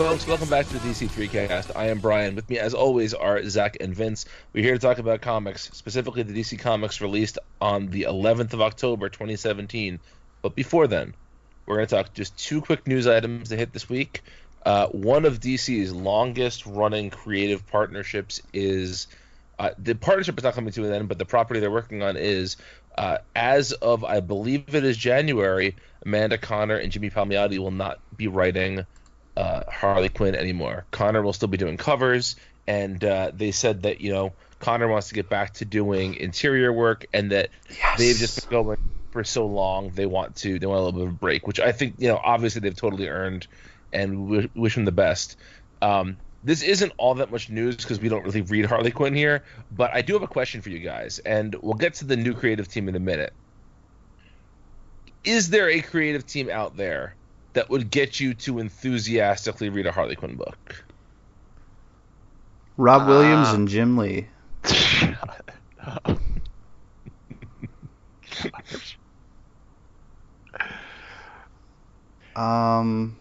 folks, welcome back to the DC3cast. I am Brian. With me as always are Zach and Vince. We're here to talk about comics, specifically the DC Comics released on the 11th of October 2017. But before then, we're going to talk just two quick news items to hit this week. Uh, one of DC's longest running creative partnerships is uh, the partnership is not coming to an end, but the property they're working on is. Uh, as of I believe it is January, Amanda Conner and Jimmy Palmiotti will not be writing uh, Harley Quinn anymore. Conner will still be doing covers, and uh, they said that you know Conner wants to get back to doing interior work, and that they've just been going for so long. They want to they want a little bit of a break, which I think you know obviously they've totally earned, and we wish them the best. Um, this isn't all that much news because we don't really read Harley Quinn here, but I do have a question for you guys, and we'll get to the new creative team in a minute. Is there a creative team out there that would get you to enthusiastically read a Harley Quinn book? Rob Williams Uh, and Jim Lee. Um,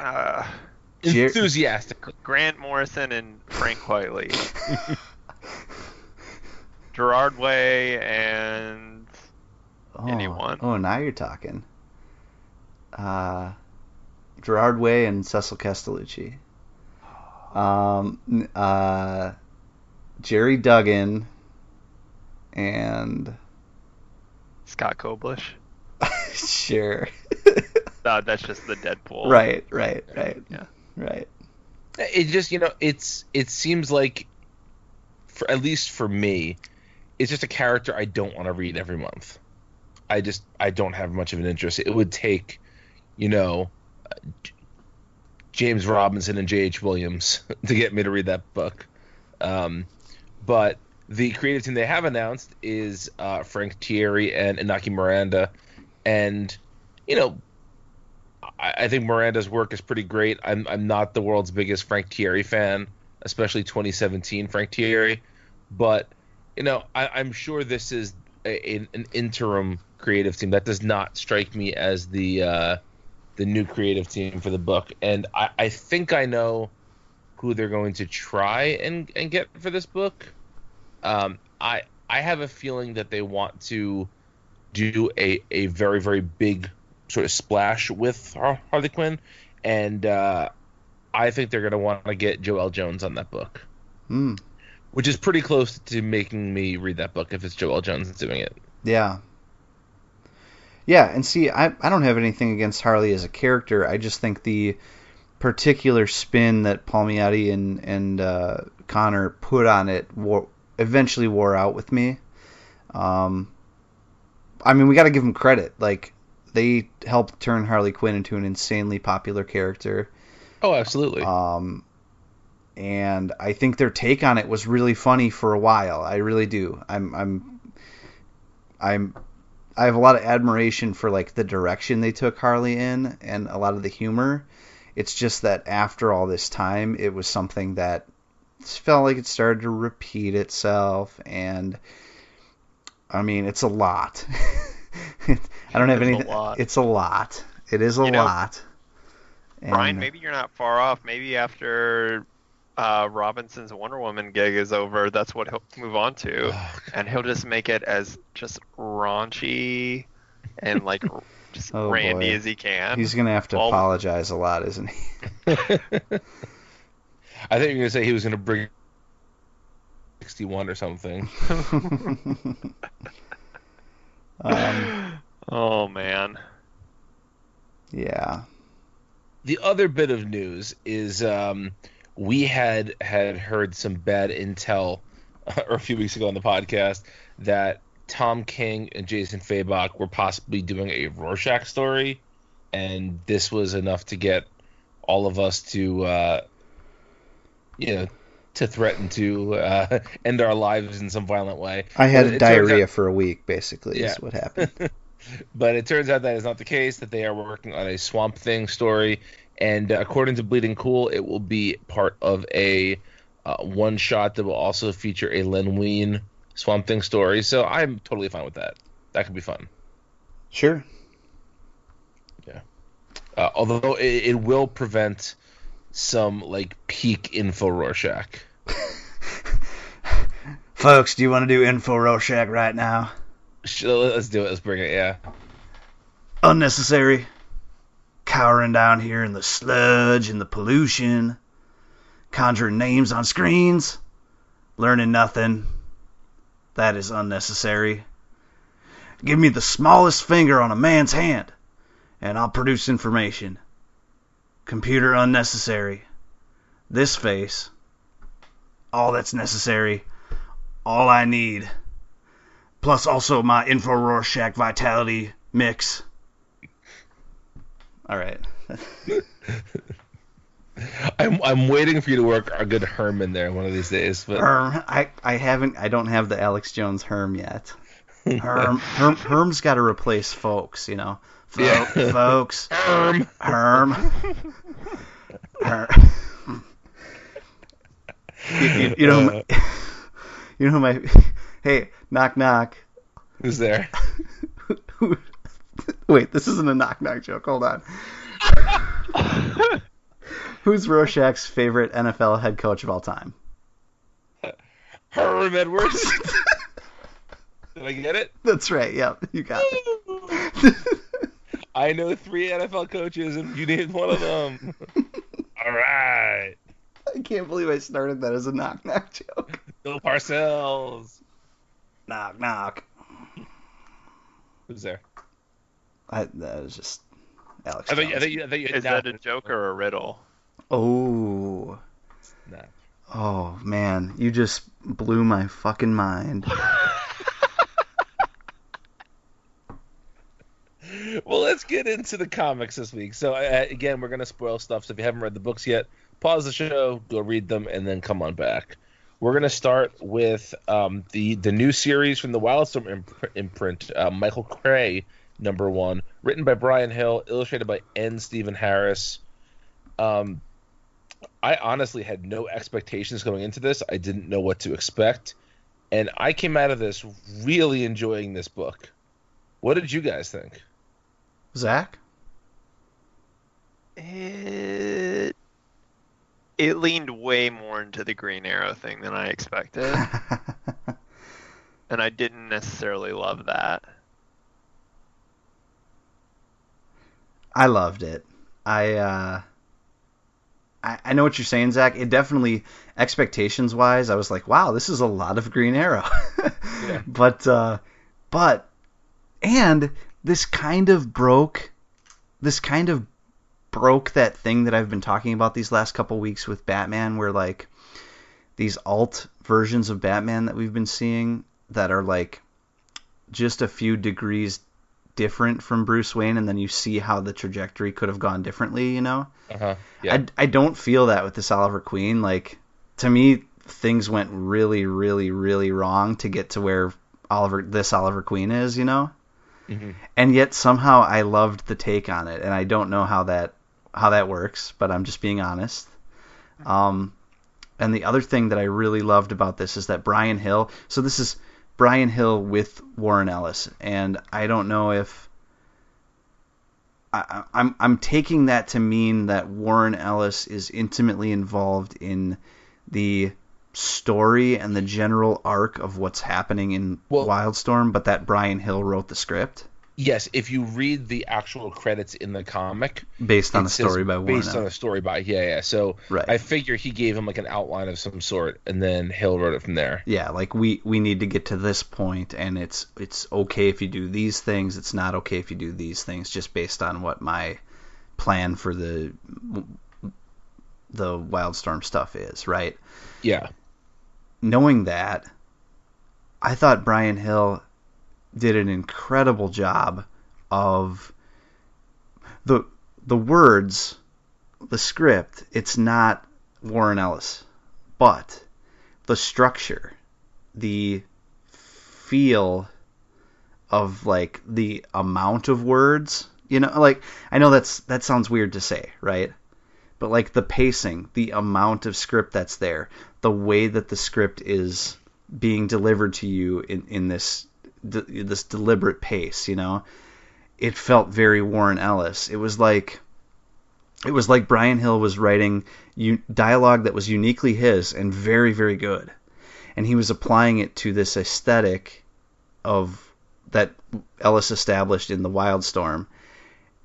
Uh, Jer- Enthusiastic. Grant Morrison and Frank Quitely. Gerard Way and oh, Anyone? Oh, now you're talking. Uh, Gerard Way and Cecil Castellucci. Um, uh, Gerry Duggan and Scott Koblish. sure. No, that's just the Deadpool. right, right, right, Yeah. right. It just you know it's it seems like, for at least for me, it's just a character I don't want to read every month. I just I don't have much of an interest. It would take, you know, uh, James Robinson and J.H. Williams to get me to read that book. Um, but the creative team they have announced is uh, Frank Tieri and Inaki Miranda, and you know, I, I think Miranda's work is pretty great. I'm I'm not the world's biggest Frank Tieri fan, especially 2017 Frank Tieri, but you know, I, I'm sure this is a, an, an interim creative team. That does not strike me as the uh, the new creative team for the book, and I, I think I know who they're going to try and, and get for this book. Um, I I have a feeling that they want to do a, a very very big sort of splash with Har- Harley Quinn, and uh, I think they're going to want to get Joëlle Jones on that book, Hmm. which is pretty close to making me read that book if it's Joëlle Jones doing it. Yeah. Yeah, and see, I, I don't have anything against Harley as a character. I just think the particular spin that Palmiotti and and uh, Conner put on it wore, eventually wore out with me. Um, I mean, we got to give them credit. Like they helped turn Harley Quinn into an insanely popular character. Oh, absolutely. Um, and I think their take on it was really funny for a while. I really do. I'm I'm I'm I have a lot of admiration for like the direction they took Harley in and a lot of the humor. It's just that after all this time, it was something that felt like it started to repeat itself, and I mean, it's a lot. I don't have It's a anything. lot. It's a lot. It is a You know, lot. Brian, And- maybe you're not far off. Maybe after uh, Robinson's Wonder Woman gig is over, that's what he'll move on to, Oh, and he'll just make it as just raunchy and like just Oh, randy boy. as he can. He's gonna have to Well- apologize a lot, isn't he? I think you're going to say he was going to bring 61 or something. um, Oh man. yeah. the other bit of news is um, we had had heard some bad intel or a few weeks ago on the podcast that Tom King and Jason Fabok were possibly doing a Rorschach story, and this was enough to get all of us to, uh, you know, to threaten to uh, end our lives in some violent way. I had But it turns diarrhea out- for a week, basically, Yeah. is what happened. but it turns out that is not the case. That they are working on a Swamp Thing story, and uh, according to Bleeding Cool, it will be part of a uh, one shot that will also feature a Len Wein Swamp Thing story. So I'm totally fine with that. That could be fun. Sure. Uh, although it, it will prevent some like peak info Rorschach. Folks, do you want to do info Rorschach right now? Sh- Let's do it. Let's bring it. Yeah. Unnecessary. Cowering down here in the sludge and the pollution. Conjuring names on screens. Learning nothing. That is unnecessary. Give me the smallest finger on a man's hand, and I'll produce information. Computer unnecessary. This face. All that's necessary. All I need. Plus also my Info Rorschach Vitality mix. All right. I'm I'm waiting for you to work a good Herm in there one of these days. But Herm, I, I haven't I don't have the Alex Jones Herm yet. Herm, Herm Herm's got to replace folks, you know. Yeah. Folks. Herm. Herm. Herm. you, you- you know, my, uh. you know my. Hey, knock knock. Who's there? Wait, this isn't a knock knock joke. Hold on. Who's Rorschach's favorite NFL head coach of all time? Herm Edwards. Did I get it? That's right. Yep, you got it. I know three NFL coaches, and you named one of them. All right. I can't believe I started that as a knock knock joke. Bill Parcells. Knock knock. Who's there? I, that was just Alex. I thought, you- I Jones. thought I thought Is that a joke or a riddle? Oh. Nah. Oh man, you just blew my fucking mind. Well, let's get into the comics this week. So, uh, again, we're going to spoil stuff. So, if you haven't read the books yet, pause the show, go read them, and then come on back. We're going to start with um, the the new series from the Wildstorm imp- imprint, uh, Michael Cray, number one, written by Bryan Hill, illustrated by N. Stephen Harris. Um, I honestly had no expectations going into this. I didn't know what to expect, and I came out of this really enjoying this book. What did you guys think? Zach? It it leaned way more into the Green Arrow thing than I expected, and I didn't necessarily love that. I loved it. I uh I, I know what you're saying, Zach. It definitely expectations wise, I was like, wow, this is a lot of Green Arrow. Yeah. But uh but and this kind of broke this kind of broke that thing that I've been talking about these last couple weeks with Batman where like these alt versions of Batman that we've been seeing that are like just a few degrees different from Bruce Wayne and then you see how the trajectory could have gone differently, you know? Uh huh. Yeah. I, I don't feel that with this Oliver Queen. Like, to me, things went really, really, really wrong to get to where Oliver, this Oliver Queen is, you know? Mhm. And yet somehow I loved the take on it, and I don't know how that how that works, but I'm just being honest. Um, and the other thing that I really loved about this is that Bryan Hill. So this is Bryan Hill with Warren Ellis, and I don't know if I, I'm I'm taking that to mean that Warren Ellis is intimately involved in the story and the general arc of what's happening in Well- Wildstorm, but that Bryan Hill wrote the script Yes, if you read the actual credits in the comic, based on a story by Warren based on a story by yeah, yeah. So Right. I figure he gave him like an outline of some sort, and then Hill wrote it from there. yeah, like we we need to get to this point, and it's it's okay if you do these things. It's not okay if you do these things, just based on what my plan for the the Wildstorm stuff is, right? Yeah, knowing that, I thought Bryan Hill did an incredible job of the the words, the script. It's not Warren Ellis, but the structure, the feel of like the amount of words. You know, like I know that's that sounds weird to say, right? but like the pacing, the amount of script that's there, the way that the script is being delivered to you in in this de- this deliberate pace, you know, it felt very Warren Ellis. It was like it was like Bryan Hill was writing u- dialogue that was uniquely his and very very good, and he was applying it to this aesthetic of that Ellis established in the Wildstorm,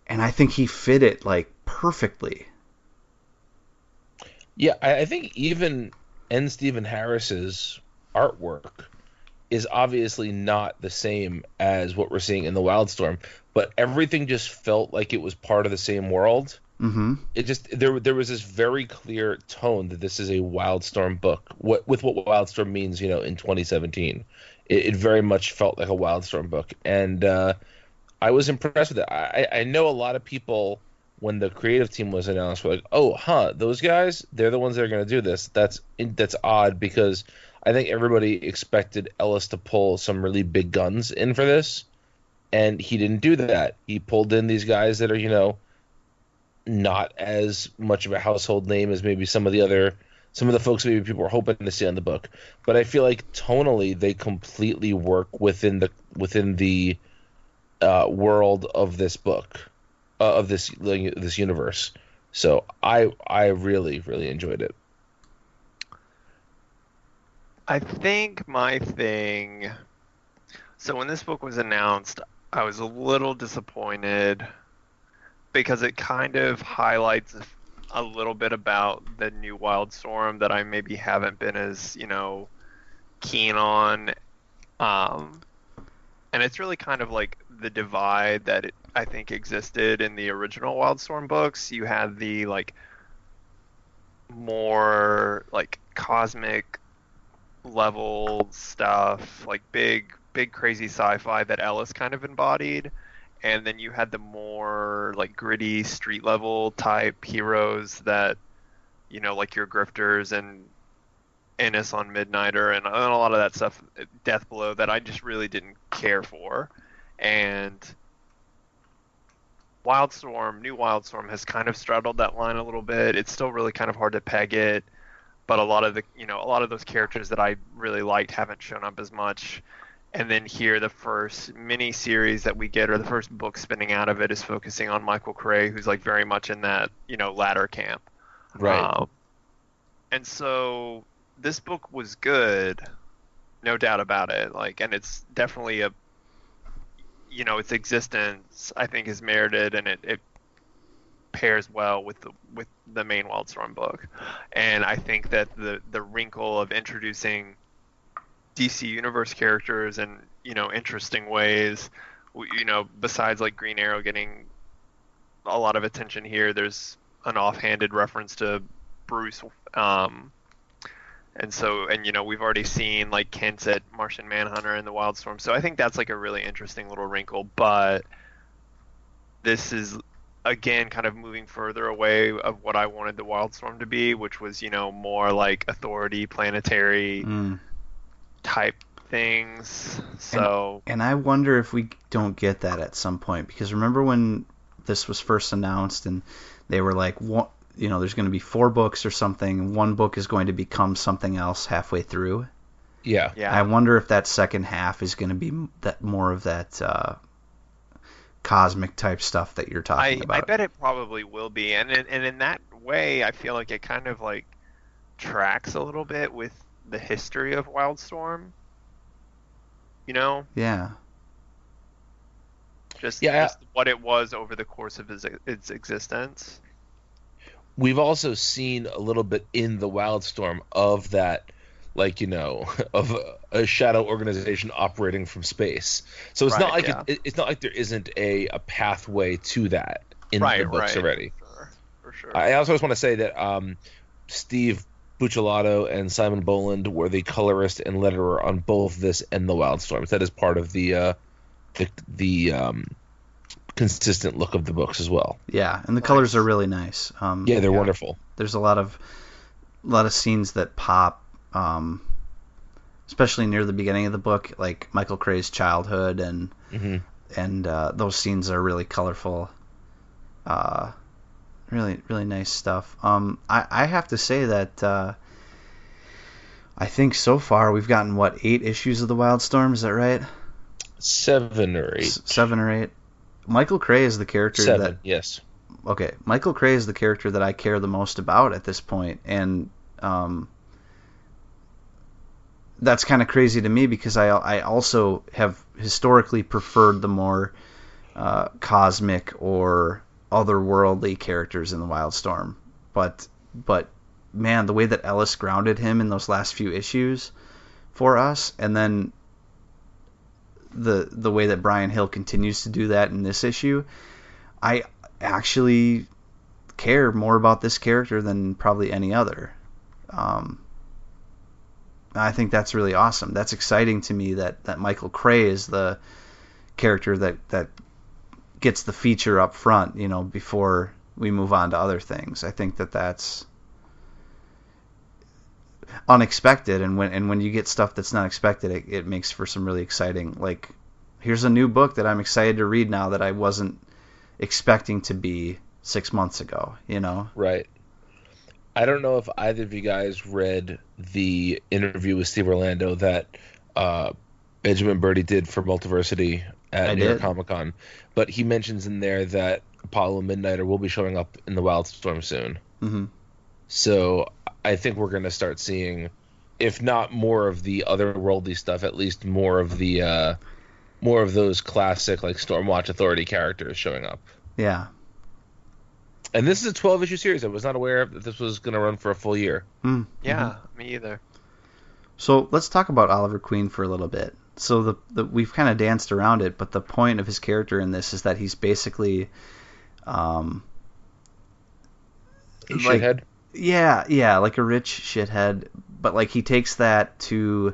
and I think he fit it like perfectly. Yeah, I, think even N. Stephen Harris's artwork is obviously not the same as what we're seeing in the Wildstorm, but everything just felt like it was part of the same world. Mm-hmm. It just there there was this very clear tone that this is a Wildstorm book. What with what Wildstorm means, you know, in 2017, it, it very much felt like a Wildstorm book, and uh, I was impressed with it. I, I know a lot of people when the creative team was announced were like, "Oh, huh, those guys, they're the ones that are going to do this." That's that's odd because I think everybody expected Ellis to pull some really big guns in for this, and he didn't do that. He pulled in these guys that are, you know, not as much of a household name as maybe some of the other some of the folks maybe people were hoping to see on the book. But I feel like tonally they completely work within the within the uh, world of this book, uh, of this this universe. So I I really really enjoyed it. I think my thing. So when this book was announced, I was a little disappointed because it kind of highlights a little bit about the new Wildstorm that I maybe haven't been as you know keen on. Um, and it's really kind of like the divide that it, I think existed in the original Wildstorm books. You had the like more like cosmic level stuff, like big big crazy sci-fi that Ellis kind of embodied. And then you had the more like gritty street level type heroes that you know like your grifters and Ennis on Midnighter and, and a lot of that stuff Deathblow that I just really didn't care for. And Wildstorm, new Wildstorm has kind of straddled that line a little bit. It's still really kind of hard to peg it, but a lot of the you know a lot of those characters that I really liked haven't shown up as much. And then here, the first mini series that we get, or the first book spinning out of it, is focusing on Michael Cray, who's like very much in that you know ladder camp. Right. Um, and so this book was good, no doubt about it. Like, and it's definitely a you know its existence I think is merited and it, it pairs well with the with the main Wildstorm book, and I think that the the wrinkle of introducing DC Universe characters in you know interesting ways, you know besides like Green Arrow getting a lot of attention here, there's an offhanded reference to Bruce. Um, and so, and you know, we've already seen like Kent's at Martian Manhunter and the Wildstorm. So I think that's like a really interesting little wrinkle. But this is again kind of moving further away of what I wanted the Wildstorm to be, which was you know more like authority, planetary Mm. type things. So And I wonder if we don't get that at some point because remember when this was first announced and they were like, one, you know, there's going to be four books or something. One book is going to become something else halfway through. Yeah. yeah, I wonder if that second half is going to be that more of that uh, cosmic type stuff that you're talking I, about. I bet it probably will be, and in, and in that way, I feel like it kind of like tracks a little bit with the history of Wildstorm. You know, Yeah. just, Yeah, just what it was over the course of its, its existence. We've also seen a little bit in the Wildstorm of that, like you know, of a, a shadow organization operating from space. So it's not like yeah. it, it's not like there isn't a, a pathway to that in right, the books right. already. For sure. For sure. I also just want to say that um, Steve Buccellato and Simon Bowland were the colorist and letterer on both this and the Wildstorms. That is part of the uh, the the um, consistent look of the books as well. Yeah, and the colors are really nice. Um, Yeah, they're Yeah. wonderful. there's a lot of a lot of scenes that pop um, especially near the beginning of the book like Michael Cray's childhood and hmm and uh, those scenes are really colorful uh, really really nice stuff. Um, I I have to say that uh, I think so far we've gotten what eight issues of the Wildstorm. Is that right? Seven or eight. S- seven or eight. Michael Cray is the character Seven. that Yes. okay. Michael Cray is the character that I care the most about at this point, and um, that's kind of crazy to me because I I also have historically preferred the more uh, cosmic or otherworldly characters in the Wildstorm, but but man, the way that Ellis grounded him in those last few issues for us, and then the the way that Bryan Hill continues to do that in this issue, I actually care more about this character than probably any other. Um, I think that's really awesome. That's exciting to me that, that Michael Cray is the character that, that gets the feature up front, you know, before we move on to other things. I think that that's unexpected, and when and when you get stuff that's not expected, it, it makes for some really exciting. Like, here's a new book that I'm excited to read now that I wasn't expecting to be six months ago. You know, Right. I don't know if either of you guys read the interview with Steve Orlando that uh, Benjamin Birdie did for Multiversity at I New York. Comic Con, but he mentions in there that Apollo Midnighter will be showing up in the Wildstorm soon. hmm So I think we're going to start seeing, if not more of the otherworldly stuff, at least more of the uh, more of those classic like Stormwatch Authority characters showing up. yeah. And this is a 12 issue series. I was not aware that this was going to run for a full year. Mm. Yeah, me either. So let's talk about Oliver Queen for a little bit. So the, the we've kind of danced around it, but the point of his character in this is that he's basically, um, A Like- shithead. yeah, yeah, like a rich shithead, but like he takes that to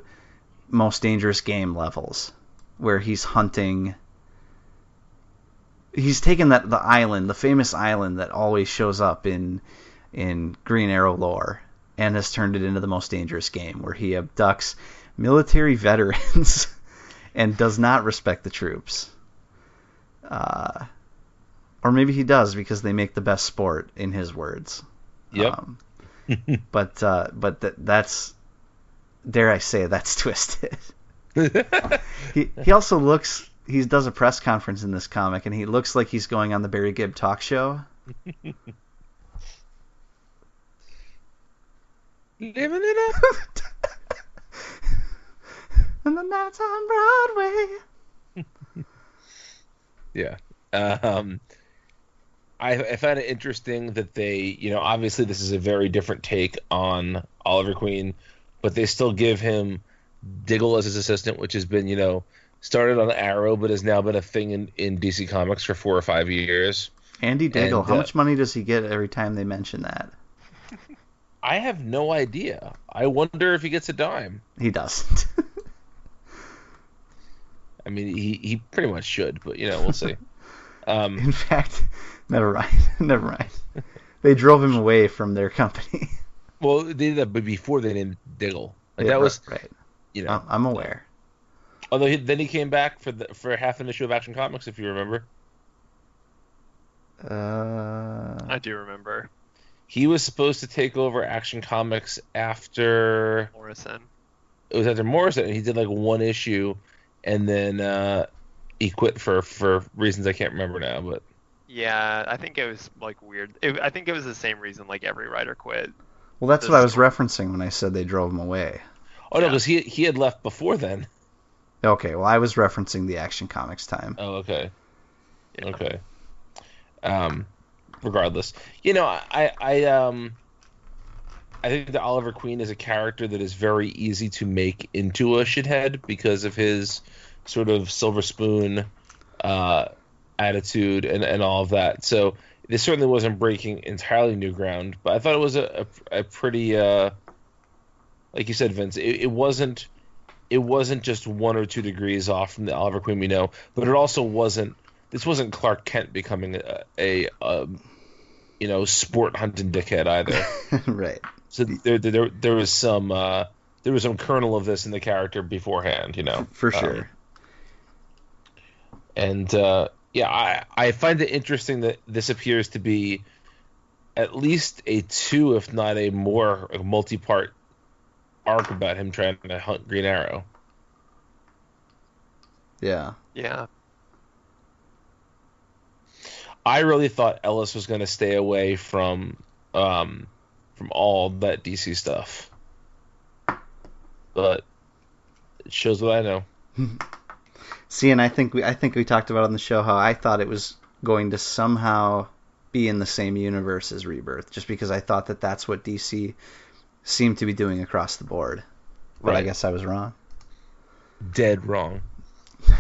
most dangerous game levels, where he's hunting. He's taken that the island, the famous island that always shows up in in Green Arrow lore, and has turned it into the most dangerous game, where he abducts military veterans and does not respect the troops. Uh, or maybe he does because they make the best sport, in his words. Yep. Um, but uh, but th- that's dare I say that's twisted. he he also looks he does a press conference in this comic and he looks like he's going on the Barry Gibb talk show. Living it up. and the nights on Broadway. Yeah. Um, I, I found it interesting that they, you know, obviously this is a very different take on Oliver Queen, but they still give him Diggle as his assistant, which has been, you know, started on Arrow, but has now been a thing in, in DC Comics for four or five years. Andy Diggle, And, how uh, much money does he get every time they mention that? I have no idea. I wonder if he gets a dime. He doesn't. I mean, he, he pretty much should, but, you know, we'll see. Um, In fact, never mind. never mind. They drove him away from their company. well, they did that but before they named Diggle. Like, Yeah, that was, right. you know. I'm aware. Although he, then he came back for the for half an issue of Action Comics, if you remember. Uh, I do remember He was supposed to take over Action Comics after Morrison. it was after Morrison, and he did like one issue, and then uh, he quit for for reasons I can't remember now. But Yeah, I think it was like weird. It, I think it was the same reason like every writer quit. well, that's the what I was story. referencing when I said they drove him away. oh no, Yeah. because he he had left before then. Okay, well, I was referencing the Action Comics time. Oh okay, Yeah. okay. Um, regardless, you know I I um. I think that Oliver Queen is a character that is very easy to make into a shithead because of his sort of silver spoon uh, attitude and, and all of that. So this certainly wasn't breaking entirely new ground, but I thought it was a, a, a pretty, uh, like you said, Vince, it, it wasn't it wasn't just one or two degrees off from the Oliver Queen we know, but it also wasn't. This wasn't Clark Kent becoming a, a, a you know sport hunting dickhead either. right. So there, there, there was some, uh, there was some kernel of this in the character beforehand, you know. For Um, sure. and uh, yeah, I, I find it interesting that this appears to be at least a two, if not a more multi-part arc about him trying to hunt Green Arrow. Yeah. Yeah. I really thought Ellis was going to stay away from um, from all that DC stuff, but it shows what I know. See, and I think we I think we talked about on the show how I thought it was going to somehow be in the same universe as Rebirth, just because I thought that that's what DC seemed to be doing across the board. But I guess I was wrong. Dead wrong.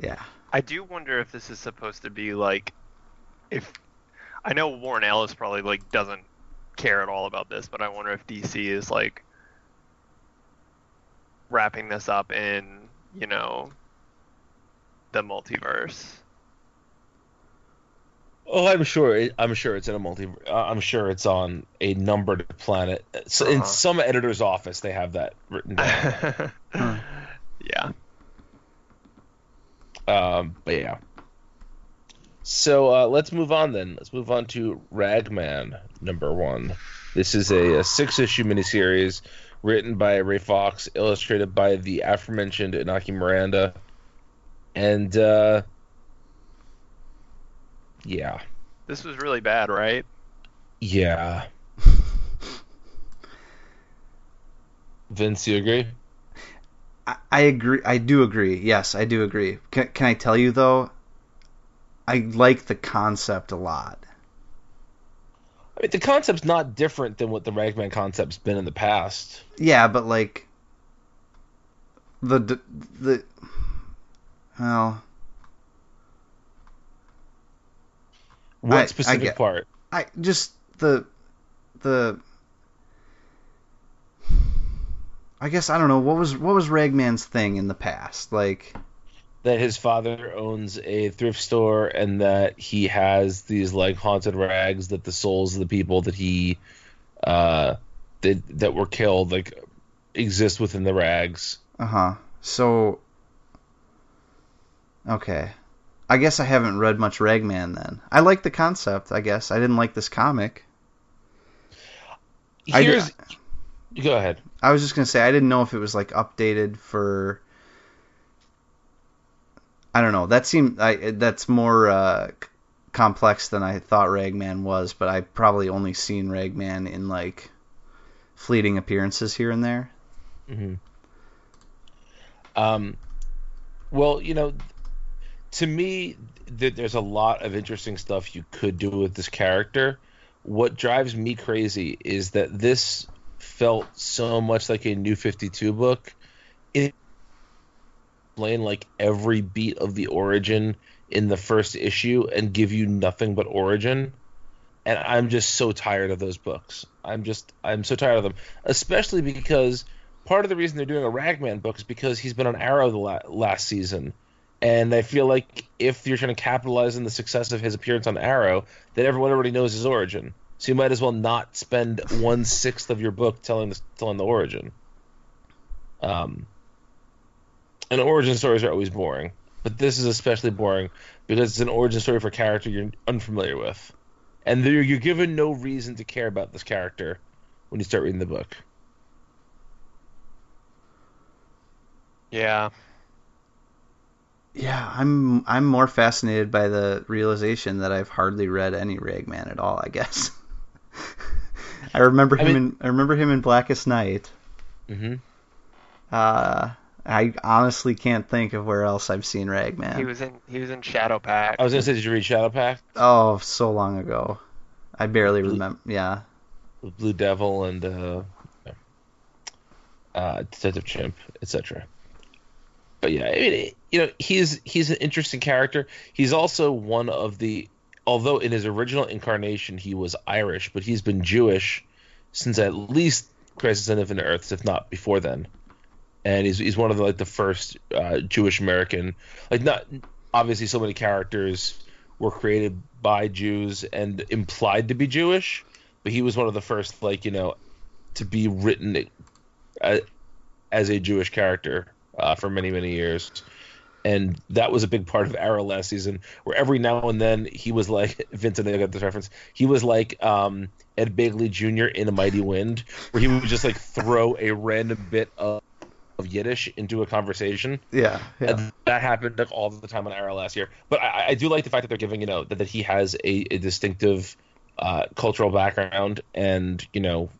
Yeah. I do wonder if this is supposed to be like, if I know Warren Ellis probably like doesn't care at all about this, but I wonder if DC is like wrapping this up in you know the multiverse. Oh, I'm sure. It, I'm sure it's in a multi. Uh, I'm sure it's on a numbered planet. So in Uh-huh. some editor's office, they have that written down. yeah. um, but yeah. So uh, let's move on then. Let's move on to Ragman number one. This is a, a six-issue miniseries written by Ray Fawkes, illustrated by the aforementioned Inaki Miranda, and uh, yeah, This was really bad, right? yeah. Vince, you agree? I, I agree. I do agree. Yes, I do agree. Can, can I tell you though? I like the concept a lot. I mean, the concept's not different than what the Ragman concept's been in the past. Yeah, but like the the, the well, What I- I specific get- part? I just the the I guess I don't know what was what was Ragman's thing in the past like that his father owns a thrift store and that he has these like haunted rags that the souls of the people that he uh that that were killed like exist within the rags. uh huh so okay I guess I haven't read much Ragman then I like the concept I guess I didn't like this comic I Here's go ahead. I was just gonna say I didn't know if it was like updated for. I don't know. That seemed I that's more uh, complex than I thought Ragman was, but I probably only seen Ragman in like fleeting appearances here and there. hmm Um, well, you know, to me, th- there's a lot of interesting stuff you could do with this character. What drives me crazy is that this felt so much like a New 52 book. It explain like every beat of the origin in the first issue and give you nothing but origin. And I'm just so tired of those books. I'm just I'm so tired of them, especially because part of the reason they're doing a Ragman book is because he's been on Arrow the la- last season, and I feel like if you're trying to capitalize on the success of his appearance on Arrow, then everyone already knows his origin. So you might as well not spend one sixth of your book telling the, telling the origin. Um, and origin stories are always boring, but this is especially boring because it's an origin story for a character you're unfamiliar with, and you're given no reason to care about this character when you start reading the book. Yeah. Yeah, I'm I'm more fascinated by the realization that I've hardly read any Ragman at all. I guess. I remember I him mean- in I remember him in Blackest Night. Mm-hmm. Uh, I honestly can't think of where else I've seen Ragman. He was in he was in Shadowpact. I was gonna say, did you read Shadowpact? Oh, so long ago. I barely Blue- remember. Yeah. Blue Devil and uh, uh, Detective Chimp, etc. But yeah, I mean, you know, he's he's an interesting character. He's also one of the, although in his original incarnation he was Irish, but he's been Jewish since at least Crisis on Infinite Earths, if not before then. And he's he's one of the like the first uh, Jewish American, like not obviously so many characters were created by Jews and implied to be Jewish, but he was one of the first like you know to be written uh, as a Jewish character uh, for many many years, and that was a big part of Arrow last season, where every now and then he was like Vincent. I got this reference. He was like um, Ed Begley Jr. in A Mighty Wind, where he would just like throw a random bit of, of Yiddish into a conversation. Yeah, yeah. And that happened like, all the time on Arrow last year. But I, I do like the fact that they're giving you know that, that he has a, a distinctive uh, cultural background, and you know,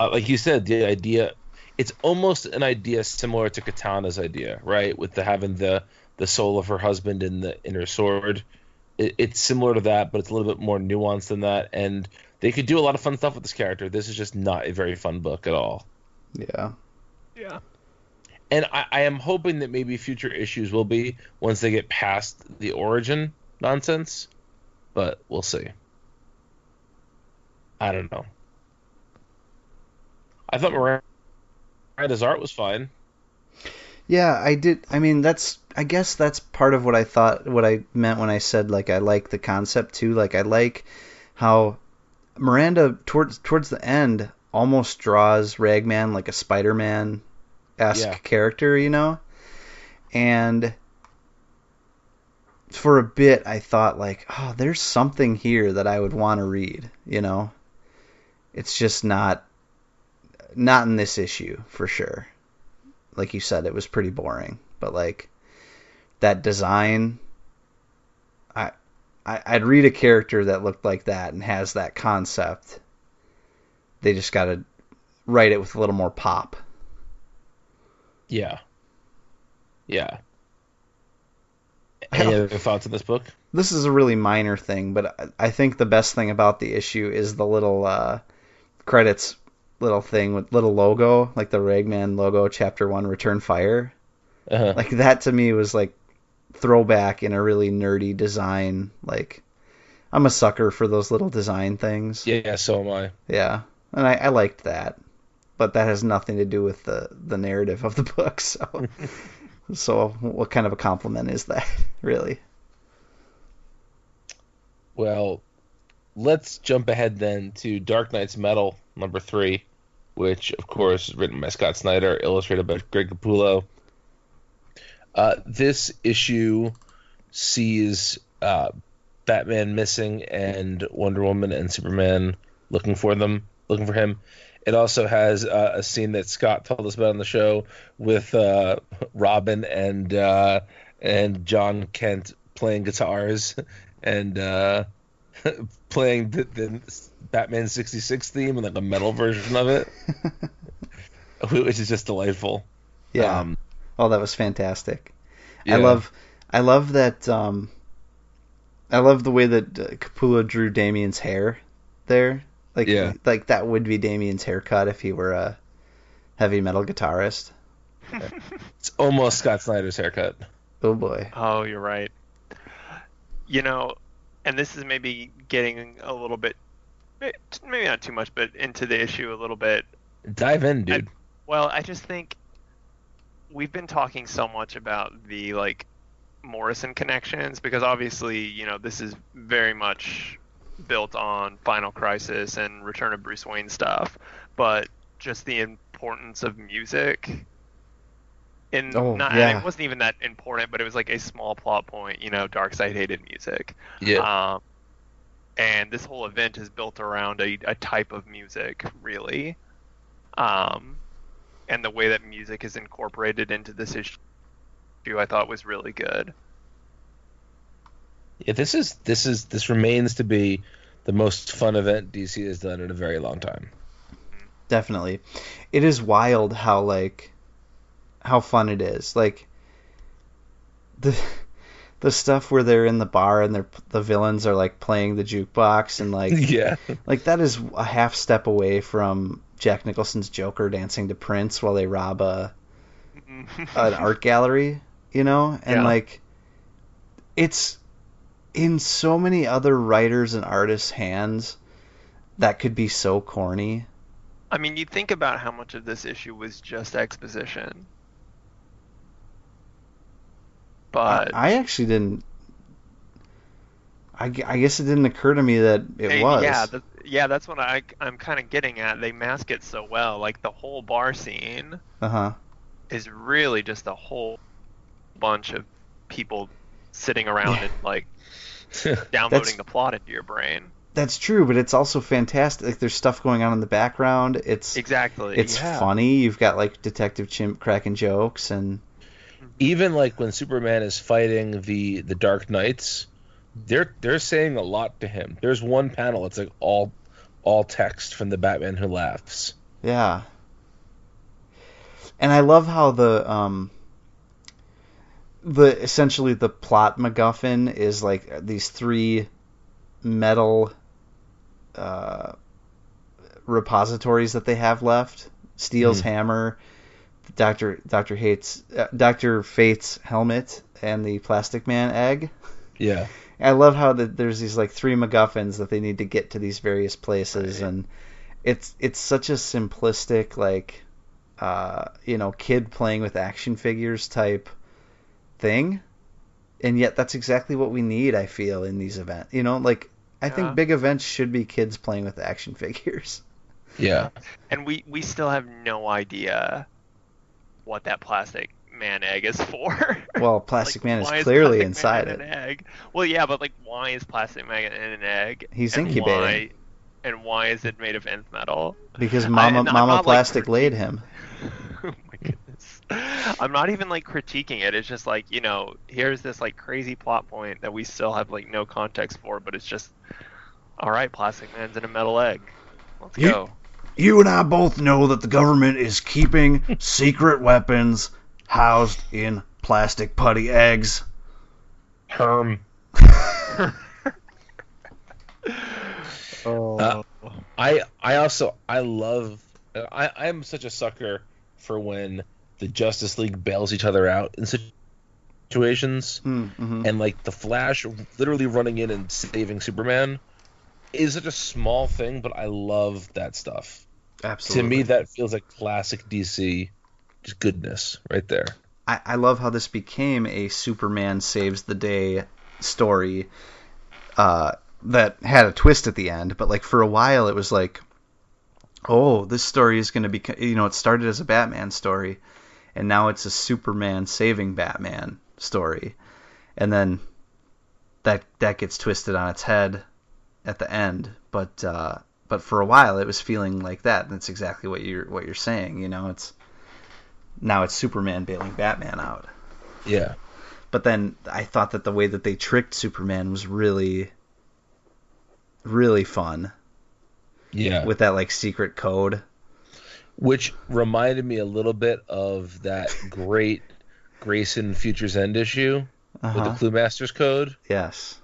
uh, like you said, the idea it's almost an idea similar to Katana's idea, right? With the having the the soul of her husband in the in her sword. It, it's similar to that, but it's a little bit more nuanced than that. And they could do a lot of fun stuff with this character. This is just not a very fun book at all. Yeah. Yeah. And I, I am hoping that maybe future issues will be once they get past the origin nonsense, but we'll see. I don't know. I thought Miranda's art was fine. Yeah, I did. I mean, that's. I guess that's part of what I thought. What I meant when I said like I like the concept too. Like I like how Miranda towards towards the end almost draws Ragman like a Spider-Man esque Yeah. character, you know. And for a bit, I thought like, oh, there's something here that I would want to read. You know, it's just not not in this issue for sure like you said, it was pretty boring. But like that design, I, I I'd read a character that looked like that and has that concept. They just got to write it with a little more pop. Yeah. Yeah. Any other thoughts on this book? This is a really minor thing, but I- I think the best thing about the issue is the little uh, credits little thing with little logo, like the Ragman logo, Chapter One, Return Fire. Uh-huh. like that to me was like throwback in a really nerdy design like i'm a sucker for those little design things yeah, so am I. yeah and I, I liked that but that has nothing to do with the the narrative of the book so so what kind of a compliment is that really Well, let's jump ahead then to Dark Nights Metal number three, which of course is written by Scott Snyder, illustrated by Greg Capullo. Uh, this issue sees uh, Batman missing and Wonder Woman and Superman looking for them, looking for him. It also has uh, a scene that Scott told us about on the show with uh, Robin and uh, and Jon Kent playing guitars and uh, playing the, the Batman '66 theme and like a metal version of it, which is just delightful. yeah Um, oh that was fantastic yeah. i love i love that um i love the way that uh, capullo drew damien's hair there like Yeah. like that would be damien's haircut if he were a heavy metal guitarist It's almost Scott Snyder's haircut. oh boy Oh, you're right. You know, and this is maybe getting a little bit, maybe not too much, but into the issue a little bit. Dive in, dude. Well, I just think we've been talking so much about the like Morrison connections because obviously, you know, this is very much built on Final Crisis and Return of Bruce Wayne stuff, but just the importance of music in Oh, not yeah. it wasn't even that important, but it was like a small plot point, you know, Darkseid hated music. yeah. Um, and this whole event is built around a, a type of music, really. Um, and the way that music is incorporated into this issue, I thought was really good. yeah. This is this is this remains to be the most fun event DC has done in a very long time. definitely it is wild how like how fun it is like the the stuff where they're in the bar and they're the villains are like playing the jukebox and like yeah. like that is a half step away from Jack Nicholson's Joker dancing to Prince while they rob a mm-hmm. an art gallery, you know? And Yeah. like it's in so many other writers and artists' hands that could be so corny. I mean, you think about how much of this issue was just exposition. But I actually didn't. I, I guess it didn't occur to me that it They- was. Yeah, th- yeah, that's what I I'm kind of getting at. They mask it so well. Like the whole bar scene Uh huh. is really just a whole bunch of people sitting around Yeah. and like downloading the plot into your brain. That's true, but it's also fantastic. Like there's stuff going on in the background. It's Exactly. it's yeah. funny. You've got like Detective Chimp cracking jokes and Even like when Superman is fighting the the Dark Knights, they're they're saying a lot to him. There's one panel. It's like all all text from the Batman who laughs. Yeah. And I love how the um the essentially the plot MacGuffin is like these three metal uh repositories that they have left. Steel's Mhm. hammer, Doctor Doctor Hate's uh, Doctor Fate's helmet, and the Plastic Man egg. Yeah. I love how the, there's these like three MacGuffins that they need to get to these various places, Right. and it's it's such a simplistic like uh, you know kid playing with action figures type thing, and yet that's exactly what we need. I feel in these events, you know, like I Yeah. think big events should be kids playing with action figures. Yeah. And we we still have no idea what that plastic man egg is for. Well, Plastic Like, Man is clearly Plastic inside Man it. An egg. Well, yeah, but like, why is Plastic Man in an egg? He's and incubating. Why, and why is it made of nth metal? Because I- Mama I'm Mama not, like, Plastic laid him. oh my goodness. I'm not even like critiquing it. It's just like, you know, here's this like crazy plot point that we still have like no context for, but it's just all right, Plastic Man's in a metal egg. Let's You- go. You and I both know that the government is keeping secret weapons housed in plastic putty eggs. Herm. Oh. Uh, I I also I love I I'm such a sucker for when the Justice League bails each other out in situations Mm-hmm. and like the Flash literally running in and saving Superman is such a small thing, but I love that stuff. Absolutely. To me, that feels like classic DC, just goodness right there. I, I love how this became a Superman saves the day story uh, that had a twist at the end. But like for a while, it was like, oh, this story is going to be, you know, it started as a Batman story, and now it's a Superman saving Batman story, and then that that gets twisted on its head at the end. But uh, but for a while, it was feeling like that. And that's exactly what you're what you're saying. You know, it's now it's Superman bailing Batman out. Yeah, But then I thought that the way that they tricked Superman was really, really fun yeah. with that like secret code. Which reminded me a little bit of that great Grayson Futures End issue Uh-huh. with the Cluemaster's code. Yes.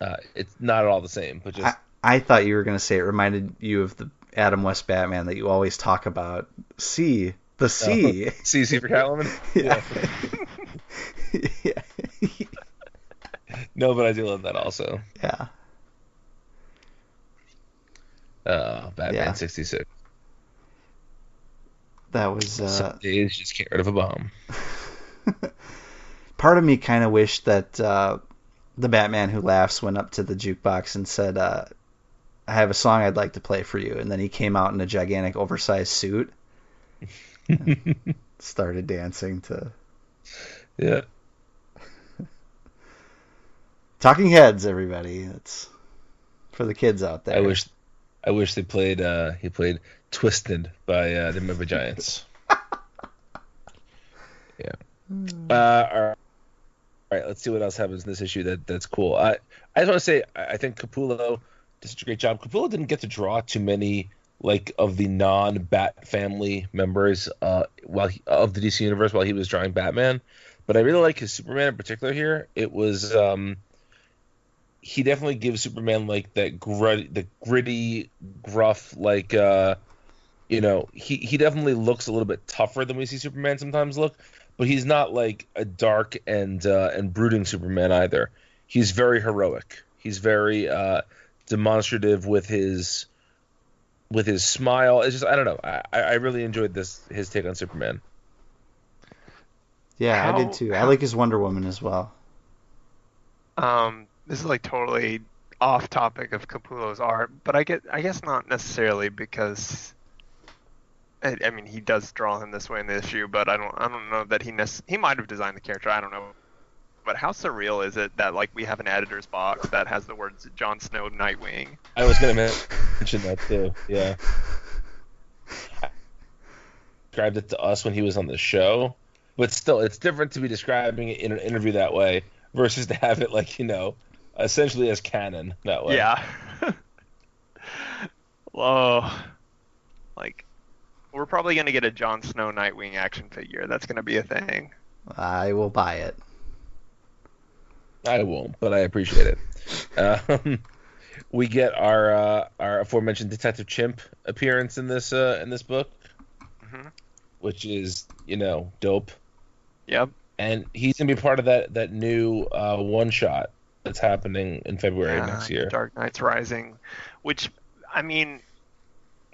Uh, it's not at all the same, but just I, I thought you were going to say it reminded you of the Adam West Batman that you always talk about. C. The C. C C for Catwoman. yeah. yeah. No, but I do love that also. yeah. Uh, Batman Yeah. 66. That was uh, Some days just get rid of a bomb. part of me kind of wished that uh, the Batman Who Laughs went up to the jukebox and said, uh, "I have a song I'd like to play for you," and then he came out in a gigantic, oversized suit, started dancing to yeah. Talking Heads. Everybody, it's for the kids out there. I wish I wish they played uh he played Twisted by uh, They Might Be Giants. yeah. Uh all right. All right, let's see what else happens in this issue that that's cool. I I just want to say I I think Capullo did such a great job. Capullo didn't get to draw too many like of the non-Bat family members uh while he, of the DC universe while he was drawing Batman, but I really like his Superman in particular here. It was um he definitely gives Superman like that the gritty, gruff, like uh, you know, he he definitely looks a little bit tougher than we see Superman sometimes look, but he's not like a dark and uh, and brooding Superman either. He's very heroic. He's very uh, demonstrative with his with his smile. It's just I don't know. I, I really enjoyed this his take on Superman. yeah, I did too. I like his Wonder Woman as well. Um, this is like totally off topic of Capullo's art, but I get I guess not necessarily because I, I mean, he does draw him this way in the issue, but I don't I don't know that he nec- he might have designed the character. I don't know. But how surreal is it that like we have an editor's box that has the words Jon Snow Nightwing? I was gonna mention that too. Yeah. Described it to us when he was on the show, but still, it's different to be describing it in an interview that way versus to have it like you know, essentially as canon that way. Yeah. oh, like we're probably gonna get a Jon Snow Nightwing action figure. That's gonna be a thing. I will buy it. I won't, but I appreciate it. Um, we get our uh, our aforementioned Detective Chimp appearance in this uh, in this book, Mhm. which is you know dope. Yep. and he's gonna be part of that that new uh, one shot that's happening in February Yeah, next year. Dark Knights Rising, which I mean,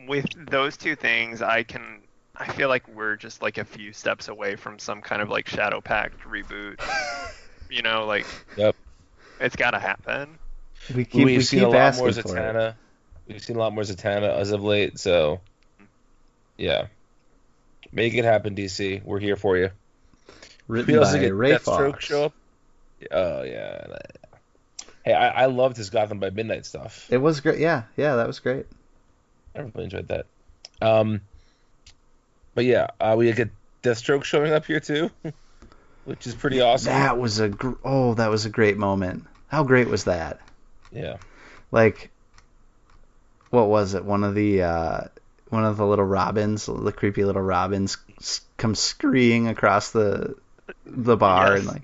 with those two things, I can. I feel like we're just like a few steps away from some kind of like Shadowpact reboot. you know, like Yep. it's got to happen. We keep, We've we seen keep a lot more. Zatanna. We've seen a lot more Zatanna as of late, so yeah, make it happen, DC. We're here for you. We also by get Ray Deathstroke Fawkes. show up. Oh yeah. Hey, I, I loved his Gotham by Midnight stuff. It was great. Yeah, yeah, that was great. I really enjoyed that. Um, but yeah, uh, we get Deathstroke showing up here too, which is pretty awesome. That was a gr- oh, that was a great moment. How great was that? Yeah. Like, what was it? One of the uh, one of the little robins, the creepy little robins, comes scurrying across the the bar, Yes. and like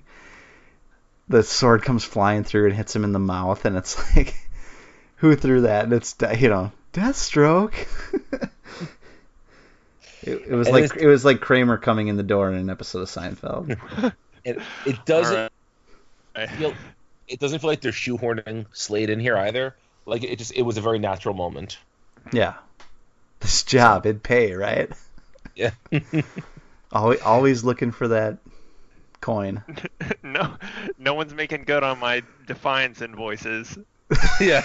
the sword comes flying through and hits him in the mouth, and it's like, who threw that? And it's you know, Deathstroke. it, it was And like it was like Kramer coming in the door in an episode of Seinfeld. It it doesn't Alright. feel it doesn't feel like they're shoehorning Slade in here either. Like it just it was a very natural moment. Yeah. This job, it'd pay, right? Yeah. Always, always looking for that coin. no, no one's making good on my Defiance invoices. yeah.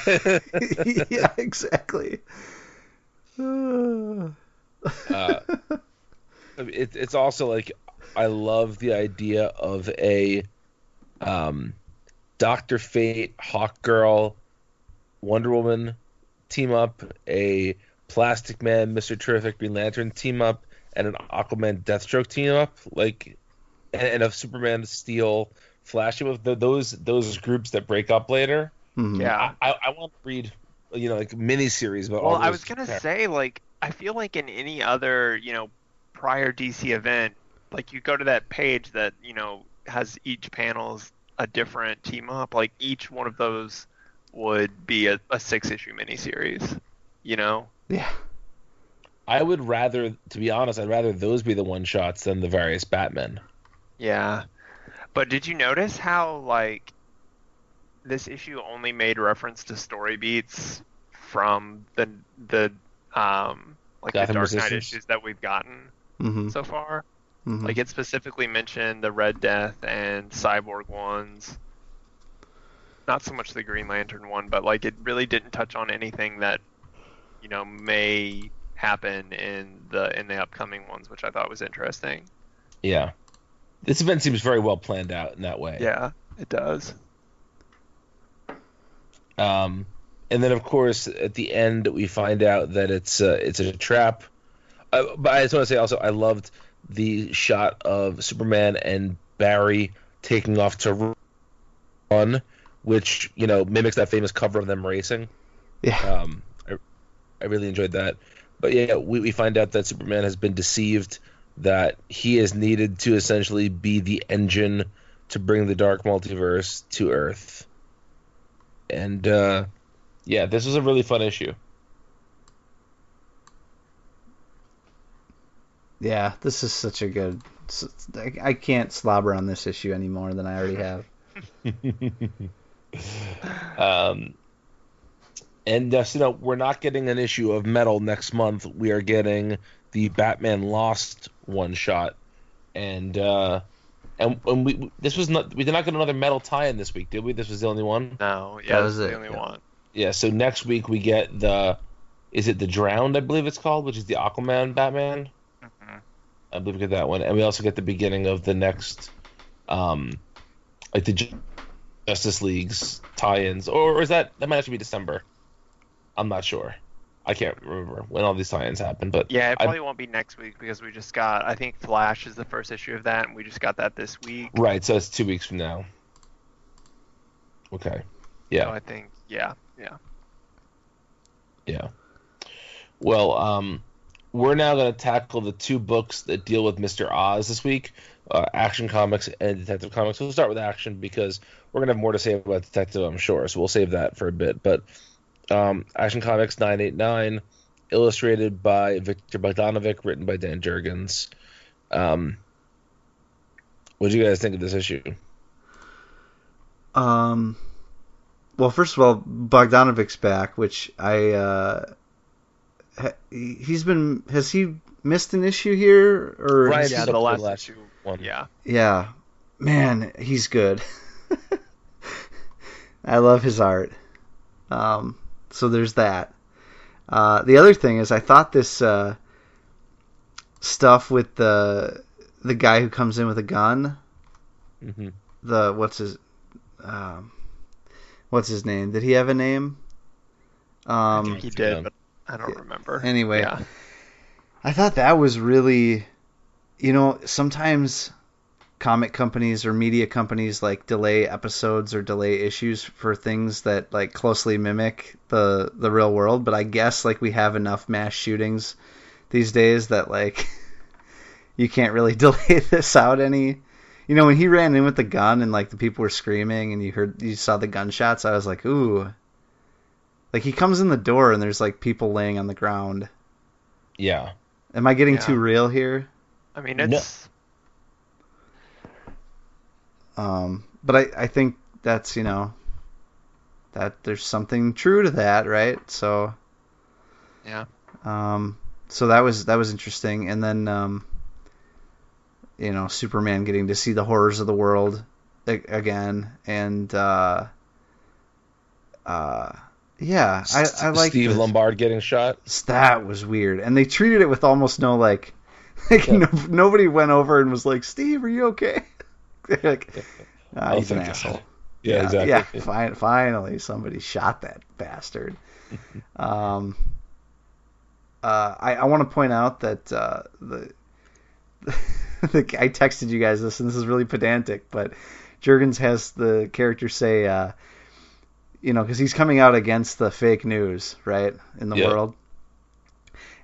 yeah, exactly. Uh, it, it's also like I love the idea of a um, Doctor Fate, Hawk Girl, Wonder Woman team up, a Plastic Man, Mister Terrific, Green Lantern team up, and an Aquaman, Deathstroke team up, like, and, and a Superman, Steel, Flash. With th- those those groups that break up later, mhm. Yeah. I, I want to read, you know, like mini series about Well, all I was gonna characters. say like I feel like in any other you know prior DC event, like you go to that page that you know has each panel's a different team up. Like each one of those would be a, a six issue miniseries. You know? Yeah. I would rather, to be honest, I'd rather those be the one shots than the various Batmen. Yeah. But did you notice how like this issue only made reference to story beats from the the um like Gotham the Dark Knight issues that we've gotten hmm so far? hmm Like it specifically mentioned the Red Death and Cyborg ones. Not so much the Green Lantern one, but like it really didn't touch on anything that you know may happen in the in the upcoming ones, which I thought was interesting. Yeah. This event seems very well planned out in that way. Yeah, it does. Um, and then of course at the end we find out that it's uh, it's a trap. But I just want to say also I loved the shot of Superman and Barry taking off to run, which you know mimics that famous cover of them racing. Yeah. Um, I, I really enjoyed that. But yeah, we, we find out that Superman has been deceived, that he is needed to essentially be the engine to bring the dark multiverse to Earth. And uh, yeah, this was a really fun issue. Yeah, this is such a good. I, I can't slobber on this issue any more than I already have. um, and uh, so, you know, we're not getting an issue of Metal next month. We are getting the Batman Lost one shot, and uh, and and we this was not we did not get another Metal tie-in this week, did we? This was the only one. No, yeah, That that's was the it, only yeah. one. Yeah. So next week we get the is it the Drowned? I believe it's called, which is the Aquaman Batman. I believe we get that one, and we also get the beginning of the next, um, like the Justice League's tie-ins, or, or is that that might actually be December? I'm not sure. I can't remember when all these tie-ins happen, but Yeah, it I- probably won't be next week because we just got. I think Flash is the first issue of that, and we just got that this week. right. So it's two weeks from now. Okay. Yeah. So I think, yeah, yeah. Yeah. Well, um, we're now going to tackle the two books that deal with Mr. Oz this week uh, Action Comics and Detective Comics. We'll start with Action because we're going to have more to say about Detective, I'm sure. So we'll save that for a bit. But um, Action Comics 989, illustrated by Viktor Bogdanovic, written by Dan Jurgens. Um, what do you guys think of this issue? Um, well, first of all, Bogdanovic's back, which I uh, he's been has he missed an issue here or Ryan has yeah, the last, last issue. one. Yeah. yeah, man, he's good. I love his art. Um, so there's that. Uh, the other thing is, I thought this uh, stuff with the the guy who comes in with a gun, hmm the what's his um, what's his name? Did he have a name? I Um, think he did, but I don't remember. Anyway, Yeah. I thought that was really, you know, sometimes comic companies or media companies like delay episodes or delay issues for things that like closely mimic the the real world, but I guess like we have enough mass shootings these days that like you can't really delay this out any. You know, when he ran in with the gun and like the people were screaming and you heard you saw the gunshots, I was like, "Ooh." Like he comes in the door and there's like people laying on the ground. Yeah. Am I getting Yeah. too real here? I mean, No. it's. Um, but I, I think that's you know that there's something true to that, right? So Yeah. um, so that was that was interesting, and then um, you know Superman getting to see the horrors of the world again, and uh, uh, yeah, I I like Steve this. Lombard getting shot. That was weird, and they treated it with almost no like, like Yeah. no, nobody went over and was like, "Steve, are you okay?" They're like, ah, he's an God. asshole. Yeah, exactly. Yeah, fi- finally somebody shot that bastard. um, uh, I, I want to point out that uh, the, the I texted you guys this, and this is really pedantic, but Jurgens has the character say, uh, you know, because he's coming out against the fake news, right, in the Yeah. world.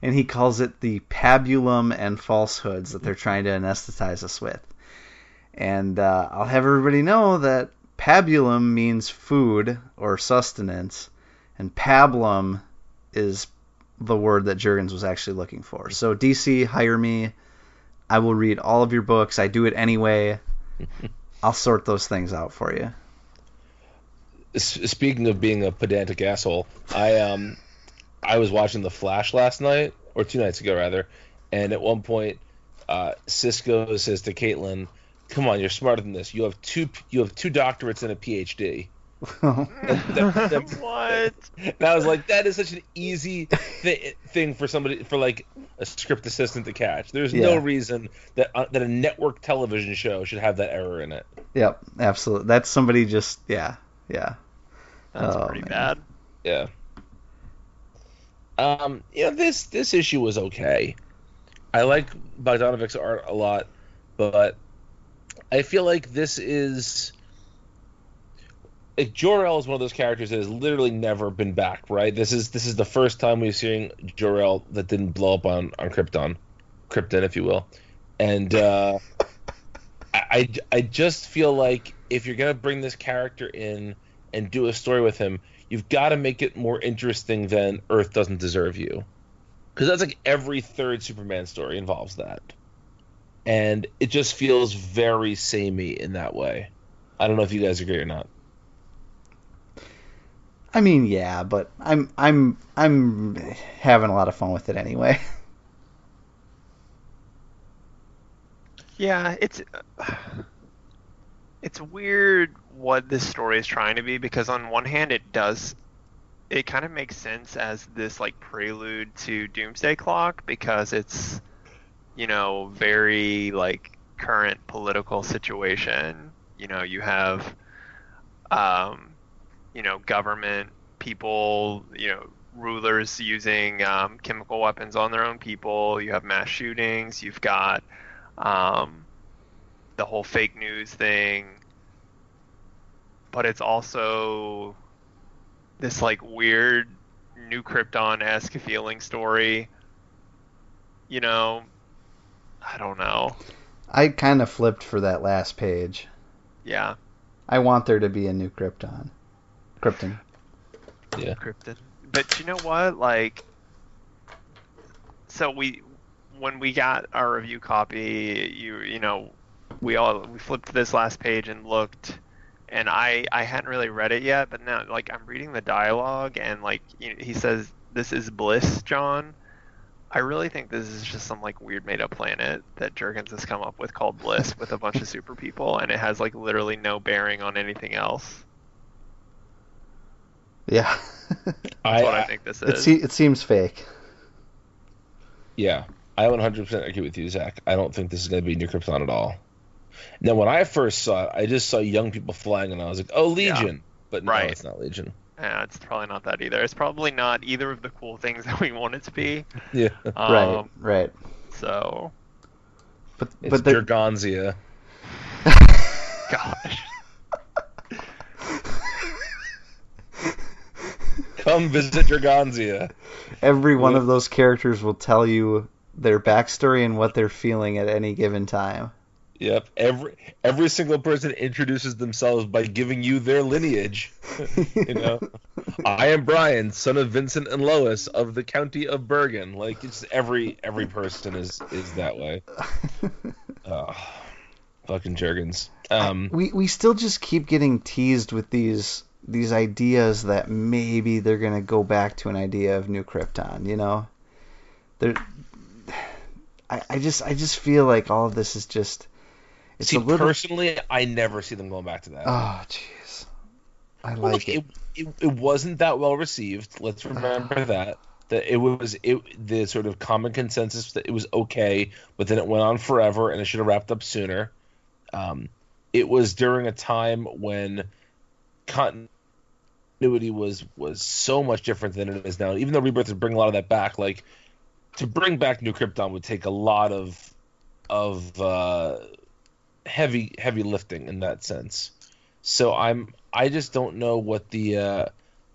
And he calls it the pabulum and falsehoods that they're trying to anesthetize us with. And uh, I'll have everybody know that pabulum means food or sustenance, and pablum is the word that Jurgens was actually looking for. So DC, hire me. I will read all of your books. I do it anyway. I'll sort those things out for you. S- Speaking of being a pedantic asshole, I um I was watching The Flash last night or two nights ago rather, and at one point, uh, Cisco says to Caitlin, "Come on, you're smarter than this. You have two you have two doctorates and a PhD." That- that- what? And I was like, that is such an easy thi- thing for somebody for like a script assistant to catch. There's no reason that uh, that a network television show should have that error in it. yep, absolutely. That's somebody just yeah, yeah. That's Oh, pretty man. bad. Yeah. Um, you know, this this issue was okay. I like Bogdanovic's art a lot, but I feel like this is like Jor-El is one of those characters that has literally never been back, right? This is this is the first time we've seen Jor-El that didn't blow up on on Krypton, Krypton, if you will, and uh, I I I just feel like if you're gonna bring this character in and do a story with him, you've got to make it more interesting than Earth doesn't deserve you, because that's like every third Superman story involves that, and it just feels very samey in that way. I don't know if you guys agree or not. I mean, yeah, but I'm I'm I'm having a lot of fun with it anyway. Yeah, it's it's weird what this story is trying to be because on one hand it does it kind of makes sense as this like prelude to Doomsday Clock because it's you know very like current political situation. You know, you have um, you know government people, you know rulers using um, chemical weapons on their own people. You have mass shootings. You've got um, the whole fake news thing. But it's also this like weird new Krypton esque feeling story. You know, I don't know. I kind of flipped for that last page. Yeah, I want there to be a new Krypton. Krypton. Yeah. Krypton. But you know what? Like, so we when we got our review copy, you you know, we all we flipped to this last page and looked, and I I hadn't really read it yet, but now like I'm reading the dialogue and like you know, he says this is bliss, Jon. I really think this is just some like weird made up planet that Jurgens has come up with called Bliss with a bunch of super people, and it has like literally no bearing on anything else. Yeah. That's I, what I think this it is. se- it seems fake. Yeah, I 100% agree with you, Zach. I don't think this is going to be New Krypton at all. Now, when I first saw it, I just saw young people flying, and I was like, "Oh, Legion!" But no, Right. it's not Legion. Yeah, it's probably not that either. It's probably not either of the cool things that we want it to be. Yeah, Um, right. Right. So, But it's but the, Jurgonzia. gosh. Come visit Jurgonzia. every one What? of those characters will tell you their backstory and what they're feeling at any given time. Yep. Every every single person introduces themselves by giving you their lineage. you know, I am Brian, son of Vincent and Lois of the county of Bergen. Like it's every every person is is that way. Oh, fucking Jurgens. Um, we we still just keep getting teased with these these ideas that maybe they're gonna go back to an idea of new Krypton. You know, there. I, I just I just feel like all of this is just it's see, little. personally, I never see them going back to that. oh jeez, I Well, like look, it. it, it. It wasn't that well received. Let's remember that. That it was it the sort of common consensus that it was okay, but then it went on forever and it should have wrapped up sooner. Um, it was during a time when continuity was was so much different than it is now. Even though Rebirth would bring a lot of that back, like to bring back New Krypton would take a lot of of uh, heavy heavy lifting in that sense. So I'm I just don't know what the uh,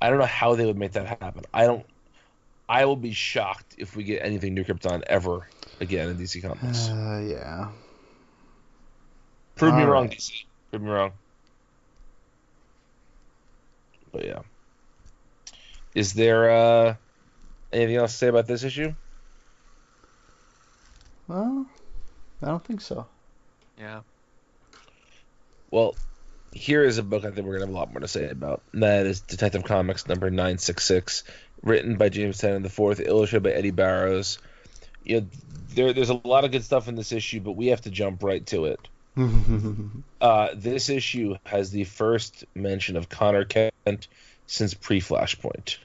I don't know how they would make that happen. I don't. I will be shocked if we get anything New Krypton ever again in DC Comics. Uh, yeah. Prove me all wrong, right. DC. Prove me wrong. But yeah. Is there uh, anything else to say about this issue? Well, I don't think so. Yeah. Well, here is a book I think we're gonna have a lot more to say about. And that is Detective Comics number nine six six, written by James Tynion the fourth, illustrated by Eddie Barrows. You know, there there's a lot of good stuff in this issue, but we have to jump right to it. Uh, this issue has the first mention of Conner Kent since pre-Flashpoint,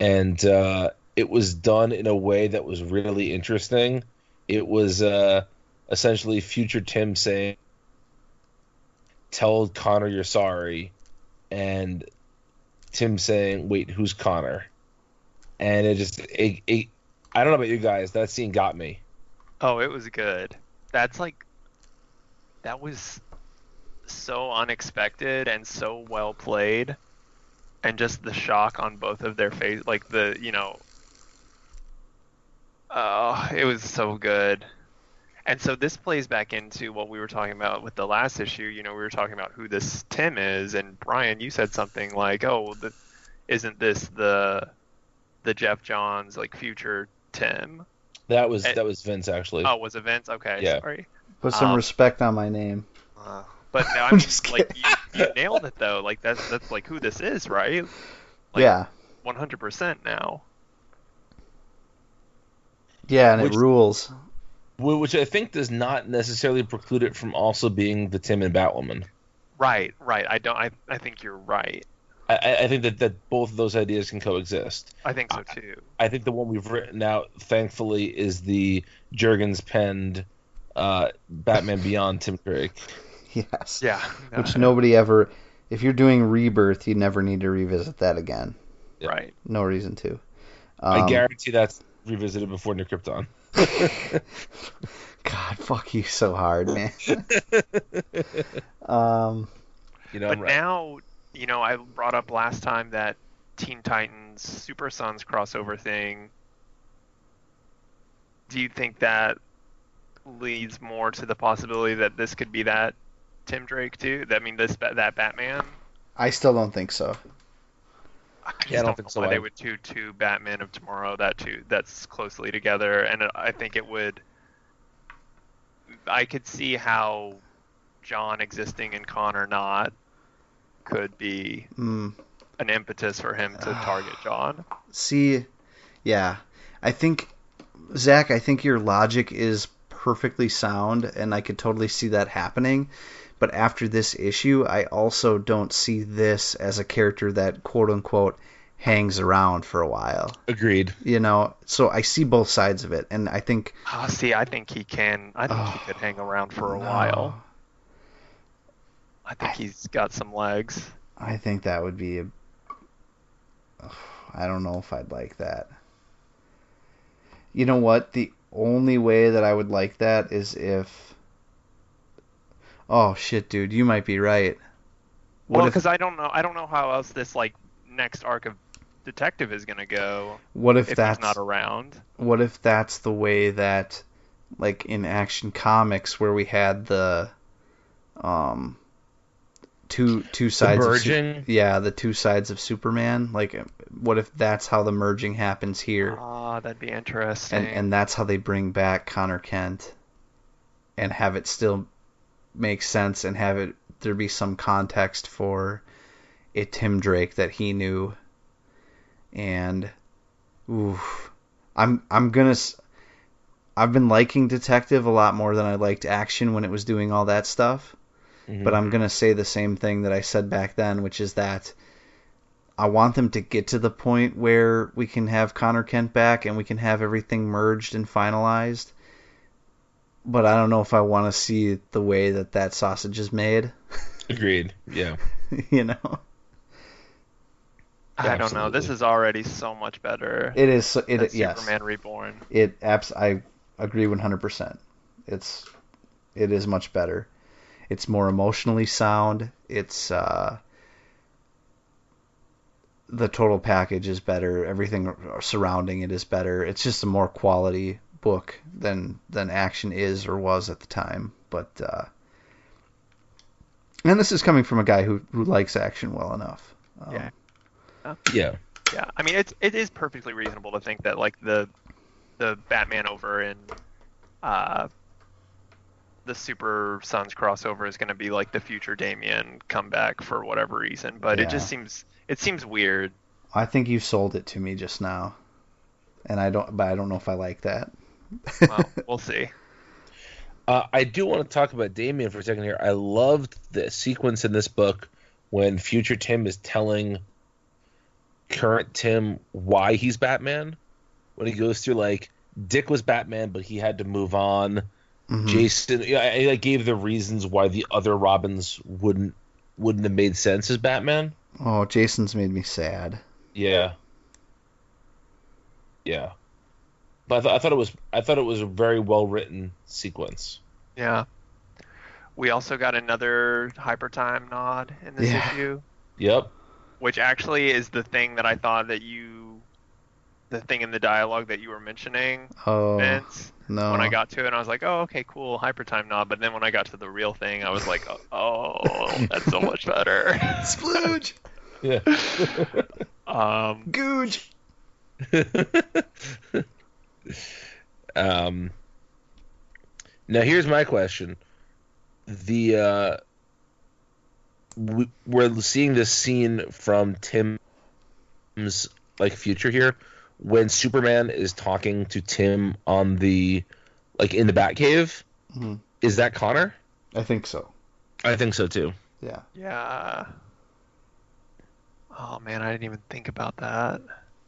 and uh, it was done in a way that was really interesting. It was uh, essentially future Tim saying, "Tell Conner you're sorry," and Tim saying, "Wait, who's Conner?" And it just, it, it, I don't know about you guys, that scene got me. Oh, it was good. That's like that was so unexpected and so well played. And just the shock on both of their face like the, you know, Oh, it was so good. And so this plays back into what we were talking about with the last issue. You know, we were talking about who this Tim is, and Brian, you said something like, "Oh, the, isn't this the the Jeff Johns like future Tim?" That was Eh, that was Vince actually. Oh, was it Vince? Okay, Yeah. sorry. Put some Um, respect on my name. Uh, but no, I I'm mean, just like you, you nailed it though. Like that's that's like who this is, right? Like, yeah. 100% now. Yeah, and Which- it rules. Wh- which I think does not necessarily preclude it from also being the Tim and Batwoman. Right, right. I don't. I I think you're right. I- I, I think that, that both of those ideas can coexist. I think so too. I think the one we've written out, thankfully, is the Jurgens penned uh, Batman Beyond Tim Drake. Yes. Yeah. Which nobody ever. If you're doing Rebirth, you never need to revisit that again. Right. No reason to. I Um, guarantee that's revisited before New Krypton. God, fuck you so hard, man. um, You know, But right. now, you know, I brought up last time that Teen Titans Super Sons crossover thing. Do you think that leads more to the possibility that this could be that Tim Drake too? I mean, this that Batman. I still don't think so. I just Yeah, I don't don't think know so why they either. would do two Batman of Tomorrow that two that's closely together, and I think it would. I could see how Jon existing and Conner not could be Mm, an impetus for him to target Jon. see, yeah, I think Zach. I think your logic is perfectly sound, and I could totally see that happening. But after this issue, I also don't see this as a character that quote unquote hangs around for a while. Agreed. You know, so I see both sides of it, and I think Oh, see, I think he can. I think Oh, he could hang around for a no. while. I think he's got some legs. I think that would be I don't know if I'd like that. You know what? The only way that I would like that is if. Oh shit, dude! You might be right. What Well, because I don't know. I don't know how else this like next arc of detective is gonna go What if if that's he's not around. what if that's the way that like in action comics where we had the um two two sides of Su- merging? yeah the two sides of superman like what if that's how the merging happens here Ah, that'd be interesting. and and that's how they bring back conner kent and have it still make sense and have it there be some context for a tim drake that he knew and oof i'm i'm gonna I've been liking detective a lot more than i liked action when it was doing all that stuff Mhm. but I'm to say the same thing that I said back then, which is that I want them to get to the point where we can have Conner Kent back and we can have everything merged and finalized. But I don't know if I want to see the way that that sausage is made, Agreed. Yeah. you know. I don't know. This is already so much better. It is it than yes. Superman Reborn. It abs I agree 100%. It's it is much better. It's more emotionally sound. It's uh the total package is better. Everything surrounding it is better. It's just a more quality book than than action is or was at the time. But uh and this is coming from a guy who who likes action well enough. Um, Yeah. Yeah. Yeah, I mean it's it is perfectly reasonable to think that like the the Batman over in uh the Super Sons crossover is going to be like the future Damian comeback for whatever reason, but it just seems it seems weird. I think you sold it to me just now. And I don't but I don't know if I like that. Well, we'll see. Uh, I do want to talk about Damian for a second here. I loved the sequence in this book when future Tim is telling current Tim why he's Batman. When he goes through like Dick was Batman, but he had to move on. Mhm. Jason, yeah, I, I gave the reasons why the other Robins wouldn't wouldn't have made sense as Batman. Oh, Jason's made me sad. Yeah. Yeah. But I, th- I thought it was I thought it was a very well written sequence. Yeah. We also got another hyper time nod in this Yeah. issue, Yep. which actually is the thing that I thought that you the thing in the dialogue that you were mentioning, Oh Vince. no! when I got to it, I was like, "Oh, okay, cool, hyper time nod." But then when I got to the real thing, I was like, "Oh, that's so much better." splooge, Yeah. um, googe. um, now here's my question: the uh, we, we're seeing this scene from Tim's like future here when Superman is talking to Tim on the like in the Batcave. Mhm. Is that Conner? I think so. I think so too. Yeah. yeah, Oh man, I didn't even think about that.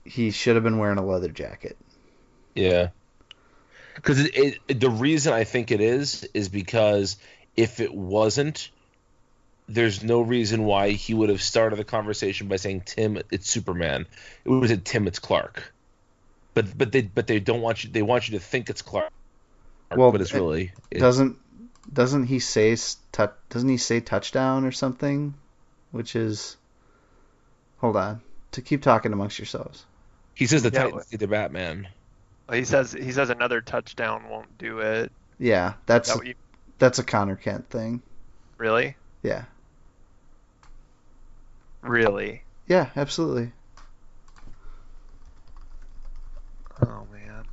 He should have been wearing a leather jacket. Yeah. Because it, it, the reason I think it is is because if it wasn't, there's no reason why he would have started the conversation by saying Tim, it's Superman. It was a Tim, it's Clark. But but they but they don't want you. They want you to think it's Clark. Well, but it's it really it- Doesn't doesn't he say s- tou- doesn't he say touchdown or something? Which is hold on to keep talking amongst yourselves. he says the Yeah, Titans need the Batman. Well, He says he says another touchdown won't do it. Yeah, that's that you, that's a Conner Kent thing. really? Yeah, Really? yeah, absolutely. Oh man.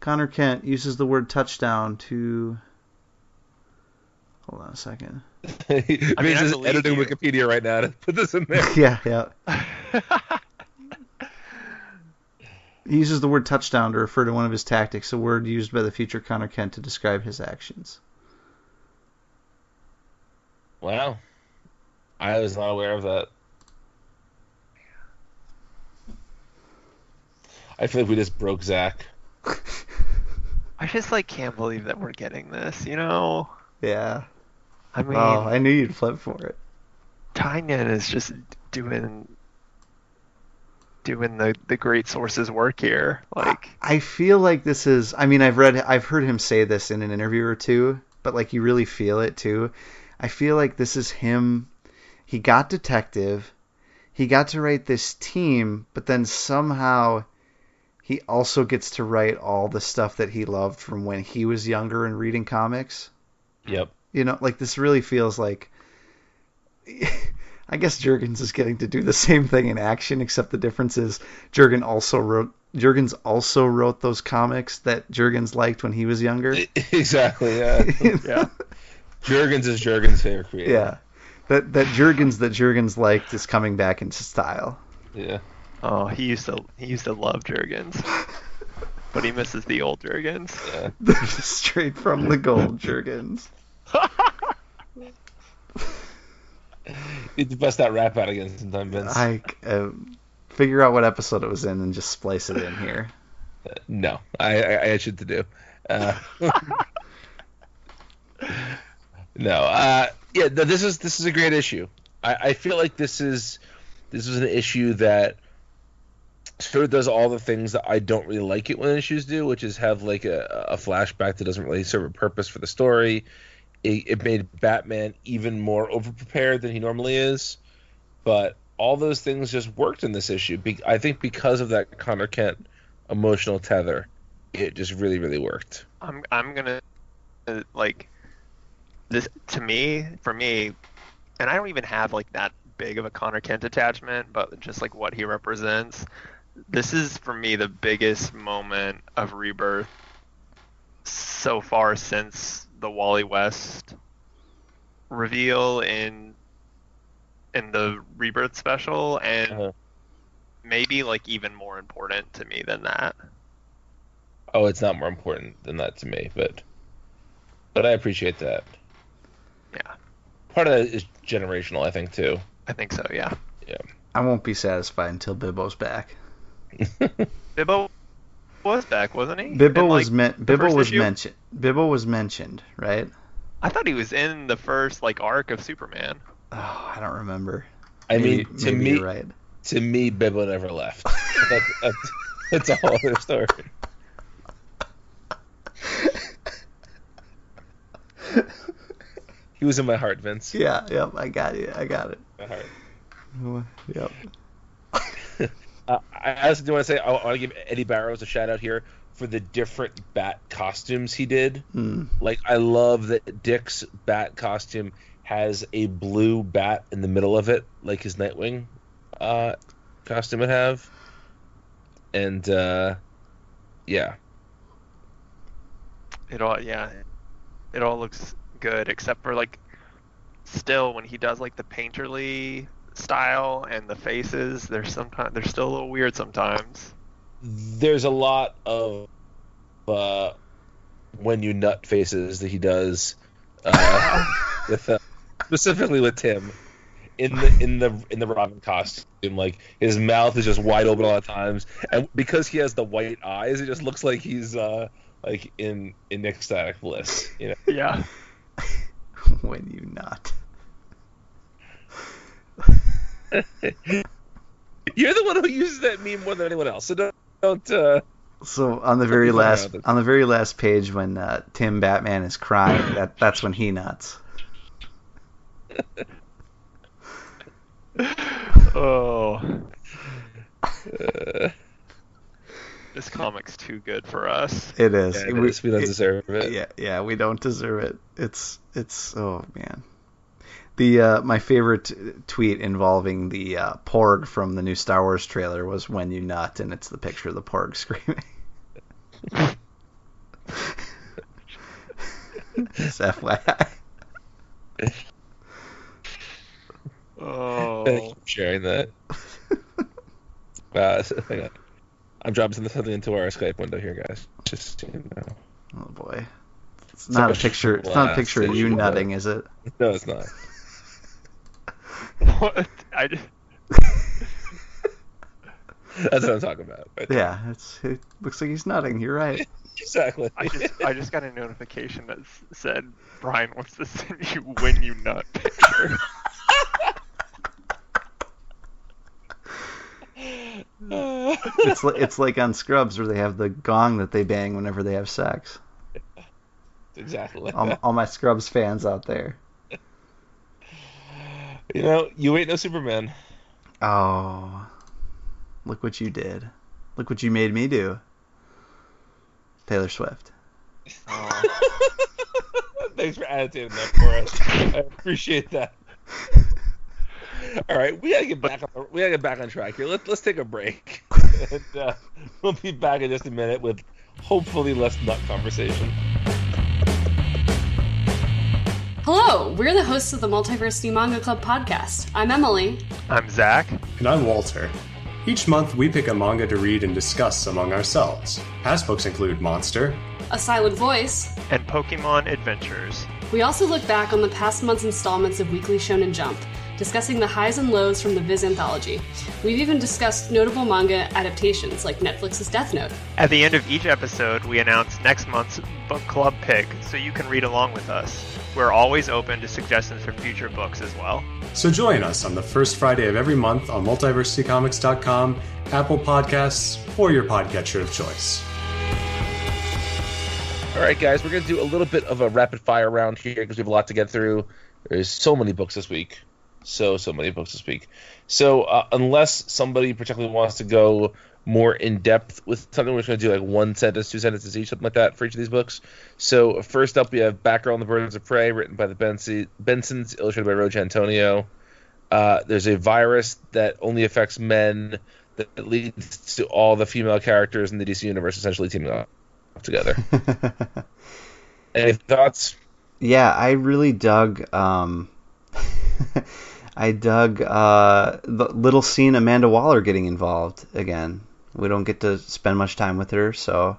Conner Kent uses the word touchdown to. Hold on a second. He's mean, just editing you. Wikipedia right now to put this in there. yeah, yeah. He uses the word touchdown to refer to one of his tactics, a word used by the future Conner Kent to describe his actions. Wow. I was not aware of that. I feel like we just broke Zach. I just like can't believe that we're getting this. You know? Yeah. I oh, mean, Oh, I knew you'd flip for it. Tynion is just doing doing the the great sources work here. Like, I feel like this is. I mean, I've read, I've heard him say this in an interview or two, but like you really feel it too. I feel like this is him. He got detective. He got to write this team, but then somehow he also gets to write all the stuff that he loved from when he was younger and reading comics. Yep. You know, like this really feels like. I guess Jurgens is getting to do the same thing in action, except the difference is Jurgen also wrote Jurgens also wrote those comics that Jurgens liked when he was younger. exactly, yeah. yeah. Jurgens is Jurgens' favorite creator. yeah. That that Jurgens that Jurgens liked is coming back into style. Yeah. Oh, he used to he used to love Jurgens, but he misses the old Jurgens. Yeah. Straight from the gold Jurgens. You need to bust that rap out again sometime, Vince. I uh, figure out what episode it was in and just splice it in here. No, I, I, I had shit to do. Uh, no, uh, yeah, no, this is this is a great issue. I, I feel like this is this is an issue that sort of does all the things that I don't really like it when issues do, which is have like a, a flashback that doesn't really serve a purpose for the story. It, it made Batman even more overprepared than he normally is, but all those things just worked in this issue. Be- I think because of that Conner Kent emotional tether, it just really really worked. I'm I'm gonna uh, like this to me for me, and I don't even have like that big of a Conner Kent attachment, but just like what he represents. This is for me the biggest moment of rebirth so far since the Wally West reveal in in the rebirth special, and Uh-huh. maybe like even more important to me than that. Oh, it's not more important than that to me, but but I appreciate that. Yeah, Part of that is generational, I think too. I think so. Yeah. Yeah. I won't be satisfied until Bibbo's back. Bibbo was back, wasn't he? Bibbo In, was like, men- the was issue? mentioned. Bibbo was mentioned, right? I thought he was in the first like arc of Superman. Oh, I don't remember. I Maybe- mean, to maybe me, right. to me, Bibbo never left. that's, that's, that's a whole other story. He was in my heart, Vince. Yeah, yep, I got it. I got it. My heart. Yep. Uh, I also do want to say I want to give Eddie Barrows a shout out here for the different bat costumes he did. Mm. Like I love that Dick's bat costume has a blue bat in the middle of it, like his Nightwing uh, costume would have. And uh, yeah, It all yeah, it all looks good except for like still when he does like the painterly style and the faces, they're sometimes they're still a little weird sometimes. there's a lot of uh, when you nut faces that he does uh, with uh, specifically with Tim in the in the in the Robin costume. Like his mouth is just wide open all the times, and because he has the white eyes, it just looks like he's uh like in in ecstatic bliss. You know. Yeah. when you not. You're the one who uses that meme more than anyone else, so don't don't. Uh, So on the very last on the very last page when uh, Tim Batman is crying, that that's when he nuts. Oh, uh, this comic's too good for us. It is. yeah, We- we, we don't it- deserve it. yeah, yeah, we don't deserve it. It's it's oh man. The uh, my favorite tweet involving the uh, Porg from the new Star Wars trailer was when you nut, and it's the picture of the Porg screaming. Just FYI. Oh, Thank you for sharing that. Uh, so- hang on. I'm dropping something into our Skype window here, guys. Just you know. Oh boy. It's not a picture. It's not a picture of you nutting, is it? No, it's not. What? I just, That's what I'm talking about. right. Yeah, it's it looks like he's nutting. You're right. exactly. I just, I just got a notification that said Brian wants to send you when you nut picture. It's li- it's like on Scrubs where they have the gong that they bang whenever they have sex. exactly. Like All, all my Scrubs fans out there. You know, you ain't no Superman. Oh, look what you did. Look what you made me do. Taylor Swift. Oh, Thanks for annotating that for us. I appreciate that. All right, we gotta get back on. We gotta get back on track here. Let's let's take a break, and uh, we'll be back in just a minute with hopefully less nut conversation. Hello, we're the hosts of the Multiversity Manga Club podcast. I'm Emily. I'm Zach. And I'm Walter. Each month, we pick a manga to read and discuss among ourselves. Past books include Monster, A Silent Voice. And Pokemon Adventures. We also look back on the past month's installments of Weekly Shonen Jump, discussing the highs and lows from the Viz anthology. We've even discussed notable manga adaptations like Netflix's Death Note. At the end of each episode, we announce next month's book club pick so you can read along with us. We're always open to suggestions for future books as well. So join us on the first Friday of every month on multiversitycomics.com, Apple Podcasts, or your podcatcher of choice. All right, guys, we're gonna do a little bit of a rapid fire round here because we have a lot to get through. There's so many books this week, so so many books this week. So uh, unless somebody particularly wants to go more in depth with something, we're just gonna do like one sentence, two sentences each, something like that for each of these books. So first up, we have Batgirl and the Birds of Prey, written by the Bensi- Bensons, illustrated by Roge Antonio. Uh, there's a virus that only affects men that leads to all the female characters in the DC universe essentially teaming up together. Any thoughts? yeah, I really dug. Um, I dug uh, the little scene Amanda Waller getting involved again. We don't get to spend much time with her, so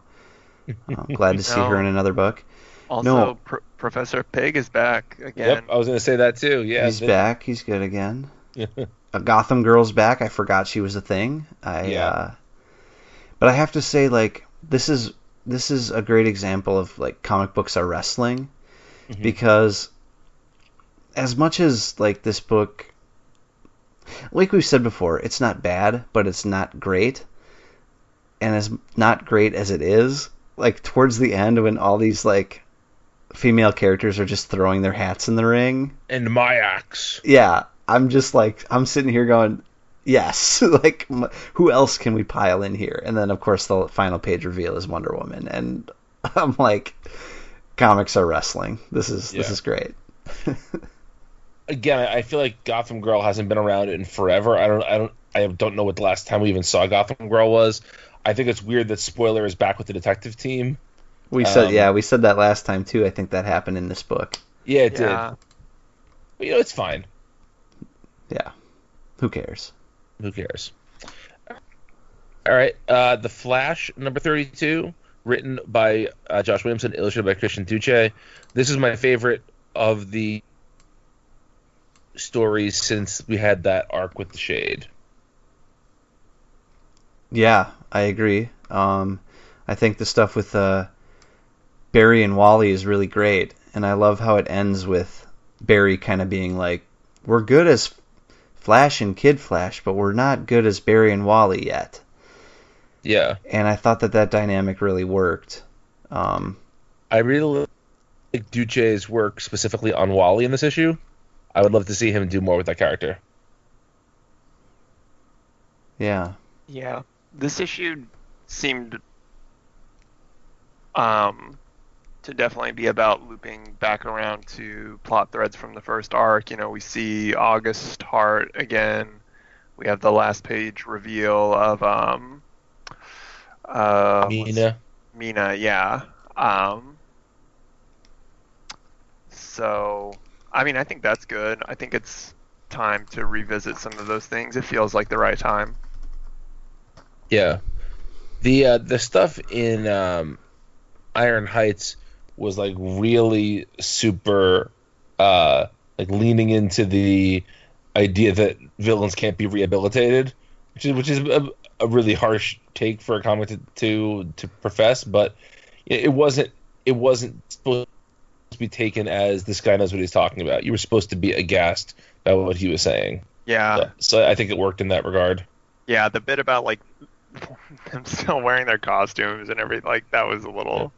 I'm glad to see No. her in another book. Also, No. Pr- Professor Pig is back again. Yep, I was going to say that too. Yeah, He's the- back. He's good again. a Gotham Girl's back. I forgot she was a thing. I Yeah. uh, but I have to say like this is this is a great example of like comic books are wrestling Mhm. because as much as like this book like we've said before, it's not bad, but it's not great. And as not great as it is, like towards the end when all these like female characters are just throwing their hats in the ring, and my axe. yeah, I'm just like I'm sitting here going, yes, like who else can we pile in here? And then of course the final page reveal is Wonder Woman, and I'm like, comics are wrestling. This is this is great. Again, I I feel like Gotham Girl hasn't been around in forever. I don't, I don't, I don't know what the last time we even saw Gotham Girl was. I think it's weird that Spoiler is back with the detective team. We said Um, yeah, we said that last time too. I think that happened in this book. Yeah, it Yeah. did. But you know, it's fine. Yeah, who cares? Who cares? All right, uh, the Flash number thirty-two, written by uh, Josh Williamson, illustrated by Christian Duce. This is my favorite of the stories since we had that arc with the Shade. Yeah, I agree. Um, I think the stuff with uh, Barry and Wally is really great, and I love how it ends with Barry kind of being like, "We're good as Flash and Kid Flash, but we're not good as Barry and Wally yet." Yeah, And I thought that that dynamic really worked. Um, I really like Duce's work specifically on Wally in this issue. I would love to see him do more with that character. yeah, Yeah, this issue seemed um to definitely be about looping back around to plot threads from the first arc. You know, we see August Heart again. We have the last page reveal of um uh Mina. Mina, yeah. Um, so, I mean, I think that's good. I think it's time to revisit some of those things. It feels like the right time. Yeah. The uh, the stuff in um, Iron Heights was like really super uh, like leaning into the idea that villains can't be rehabilitated, which is which is a, a really harsh take for a comic to to, to profess, but it, wasn't it wasn't supposed to be taken as this guy knows what he's talking about. You were supposed to be aghast by what he was saying. Yeah, So, so I think it worked in that regard. yeah. The bit about like them still wearing their costumes and everything, like that was a little.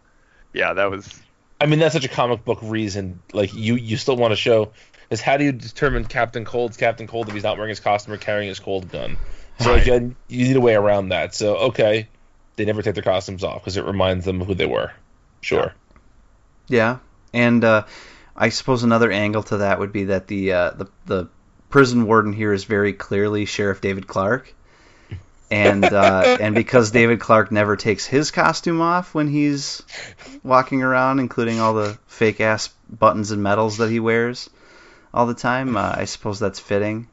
Yeah, that was. I mean, that's such a comic book reason. Like, you you still want to show is how do you determine Captain Cold's Captain Cold if he's not wearing his costume or carrying his cold gun? So Right. again, you need a way around that. So okay, they never take their costumes off because it reminds them of who they were. Sure. yeah. And uh, I suppose another angle to that would be that the uh, the the prison warden here is very clearly Sheriff David Clarke. And uh, and because David Clarke never takes his costume off when he's walking around, including all the fake ass buttons and medals that he wears all the time, uh, I suppose that's fitting.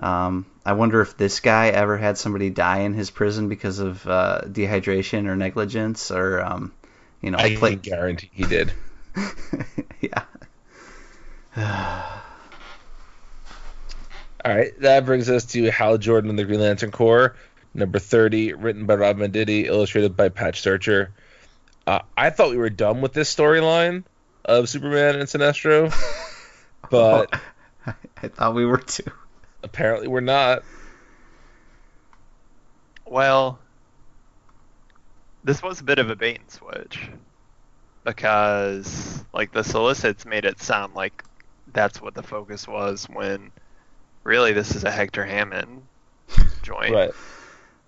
Um, I wonder if this guy ever had somebody die in his prison because of uh, dehydration or negligence, or um, you know, I play- can guarantee he did. yeah. All right, that brings us to Hal Jordan and the Green Lantern Corps, number 30, written by Rob Venditti, illustrated by Patch Searcher. Uh, I thought we were done with this storyline of Superman and Sinestro, but I thought we were too. apparently we're not. Well, this was a bit of a bait and switch because, like, the solicits made it sound like that's what the focus was when really this is a Hector Hammond joint. Right.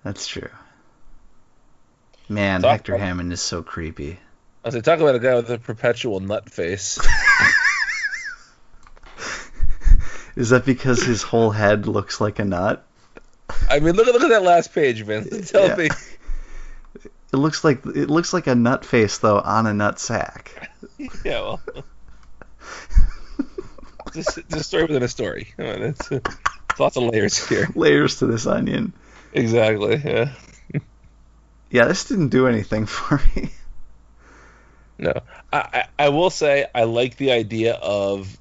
That's true. Man, Talk Hector about- Hammond is so creepy. I was like, talk about a guy with a perpetual nut face. Is that because his whole head looks like a nut? I mean, look at look at that last page, Vince. Tell Yeah. me. It looks like it looks like a nut face though on a nut sack. Yeah, well. just, just a story within a story. It's, uh, it's lots of layers here. Layers to this onion. Exactly. Yeah. Yeah, this didn't do anything for me. No, I, I I will say I like the idea of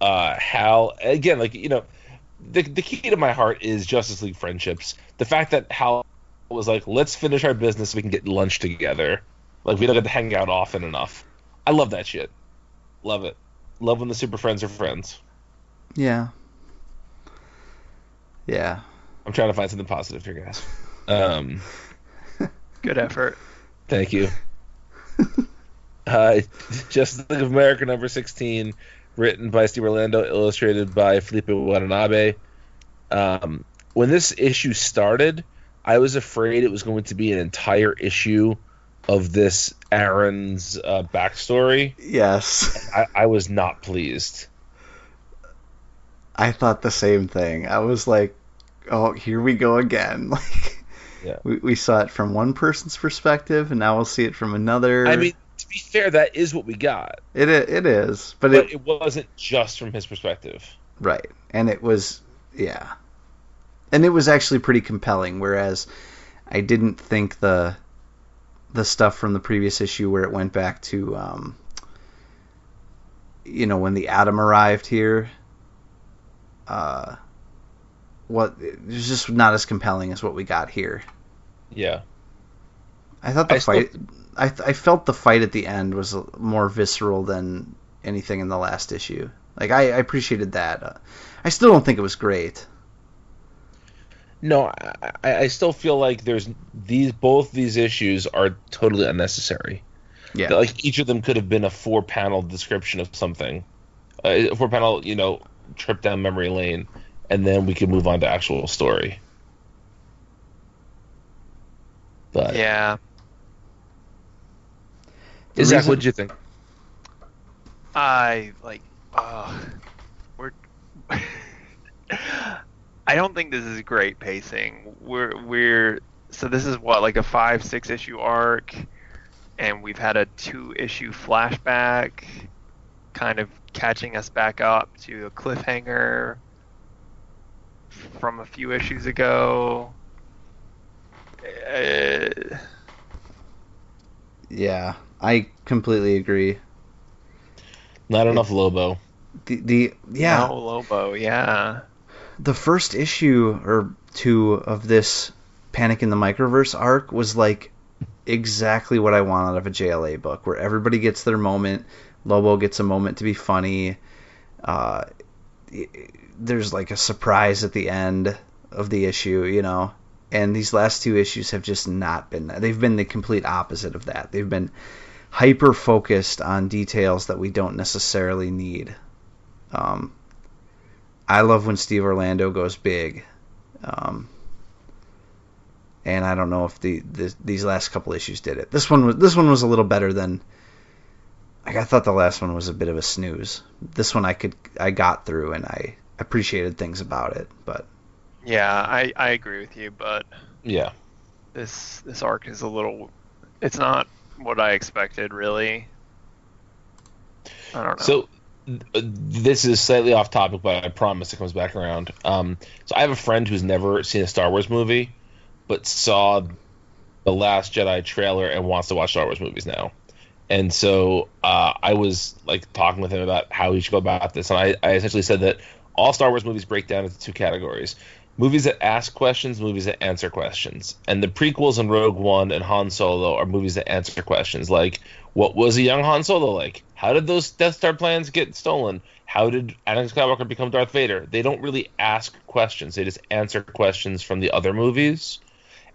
uh Hal again. Like you know, the the key to my heart is Justice League friendships. The fact that Hal was like, let's finish our business so we can get lunch together. Like we don't get to hang out often enough. I love that shit. Love it. Love when the super friends are friends. Yeah. Yeah. I'm trying to find something positive here, guys. Um, Good effort. Thank you. uh, Justice League of America number 16, written by Steve Orlando, illustrated by Felipe Watanabe. Um, when this issue started, I was afraid it was going to be an entire issue of this Aaron's uh, backstory. Yes. I, I was not pleased. I thought the same thing. I was like, "Oh, here we go again." Like, Yeah. we, we saw it from one person's perspective, and now we'll see it from another. I mean, to be fair, that is what we got, it it is, but, but it it wasn't just from his perspective. right, and it was yeah, and it was actually pretty compelling. Whereas I didn't think the the stuff from the previous issue where it went back to um, you know when the Atom arrived here. Uh, what it was just not as compelling as what we got here. Yeah. I thought the I still- fight. I I felt the fight at the end was more visceral than anything in the last issue. Like I, I appreciated that. Uh, I still don't think it was great. No, I, I I still feel like there's these both these issues are totally unnecessary. Yeah. Like each of them could have been a four panel description of something, uh, a four panel you know trip down memory lane, and then we could move on to actual story. But Yeah. The Zach, reason- what did you think? I like. Uh, we're. I don't think this is great pacing. We're we're so this is what like a five six issue arc, and we've had a two issue flashback, kind of catching us back up to a cliffhanger from a few issues ago. Uh, Yeah, I completely agree. Not enough Lobo. The the yeah no Lobo, yeah. The first issue or two of this Panic in the Microverse arc was like exactly what I want out of a JLA book, where everybody gets their moment. Lobo gets a moment to be funny. Uh, there's like a surprise at the end of the issue, you know. And these last two issues have just not been that. They've been the complete opposite of that. They've been hyper focused on details that we don't necessarily need. Um, I love when Steve Orlando goes big. Um, and I don't know if the, the these last couple issues did it. This one was this one was a little better than like I thought the last one was a bit of a snooze. This one I could I got through and I appreciated things about it, but Yeah, I, I agree with you, but Yeah. this this arc is a little it's not what I expected really. I don't know. So this is slightly off topic, but I promise it comes back around. Um, so I have a friend who's never seen a Star Wars movie, but saw the Last Jedi trailer and wants to watch Star Wars movies now. And so uh, I was like talking with him about how he should go about this, and I, I essentially said that all Star Wars movies break down into two categories: movies that ask questions, movies that answer questions. And the prequels and Rogue One and Han Solo are movies that answer questions, like what was a young Han Solo like? How did those Death Star plans get stolen? How did Anakin Skywalker become Darth Vader? They don't really ask questions; they just answer questions from the other movies.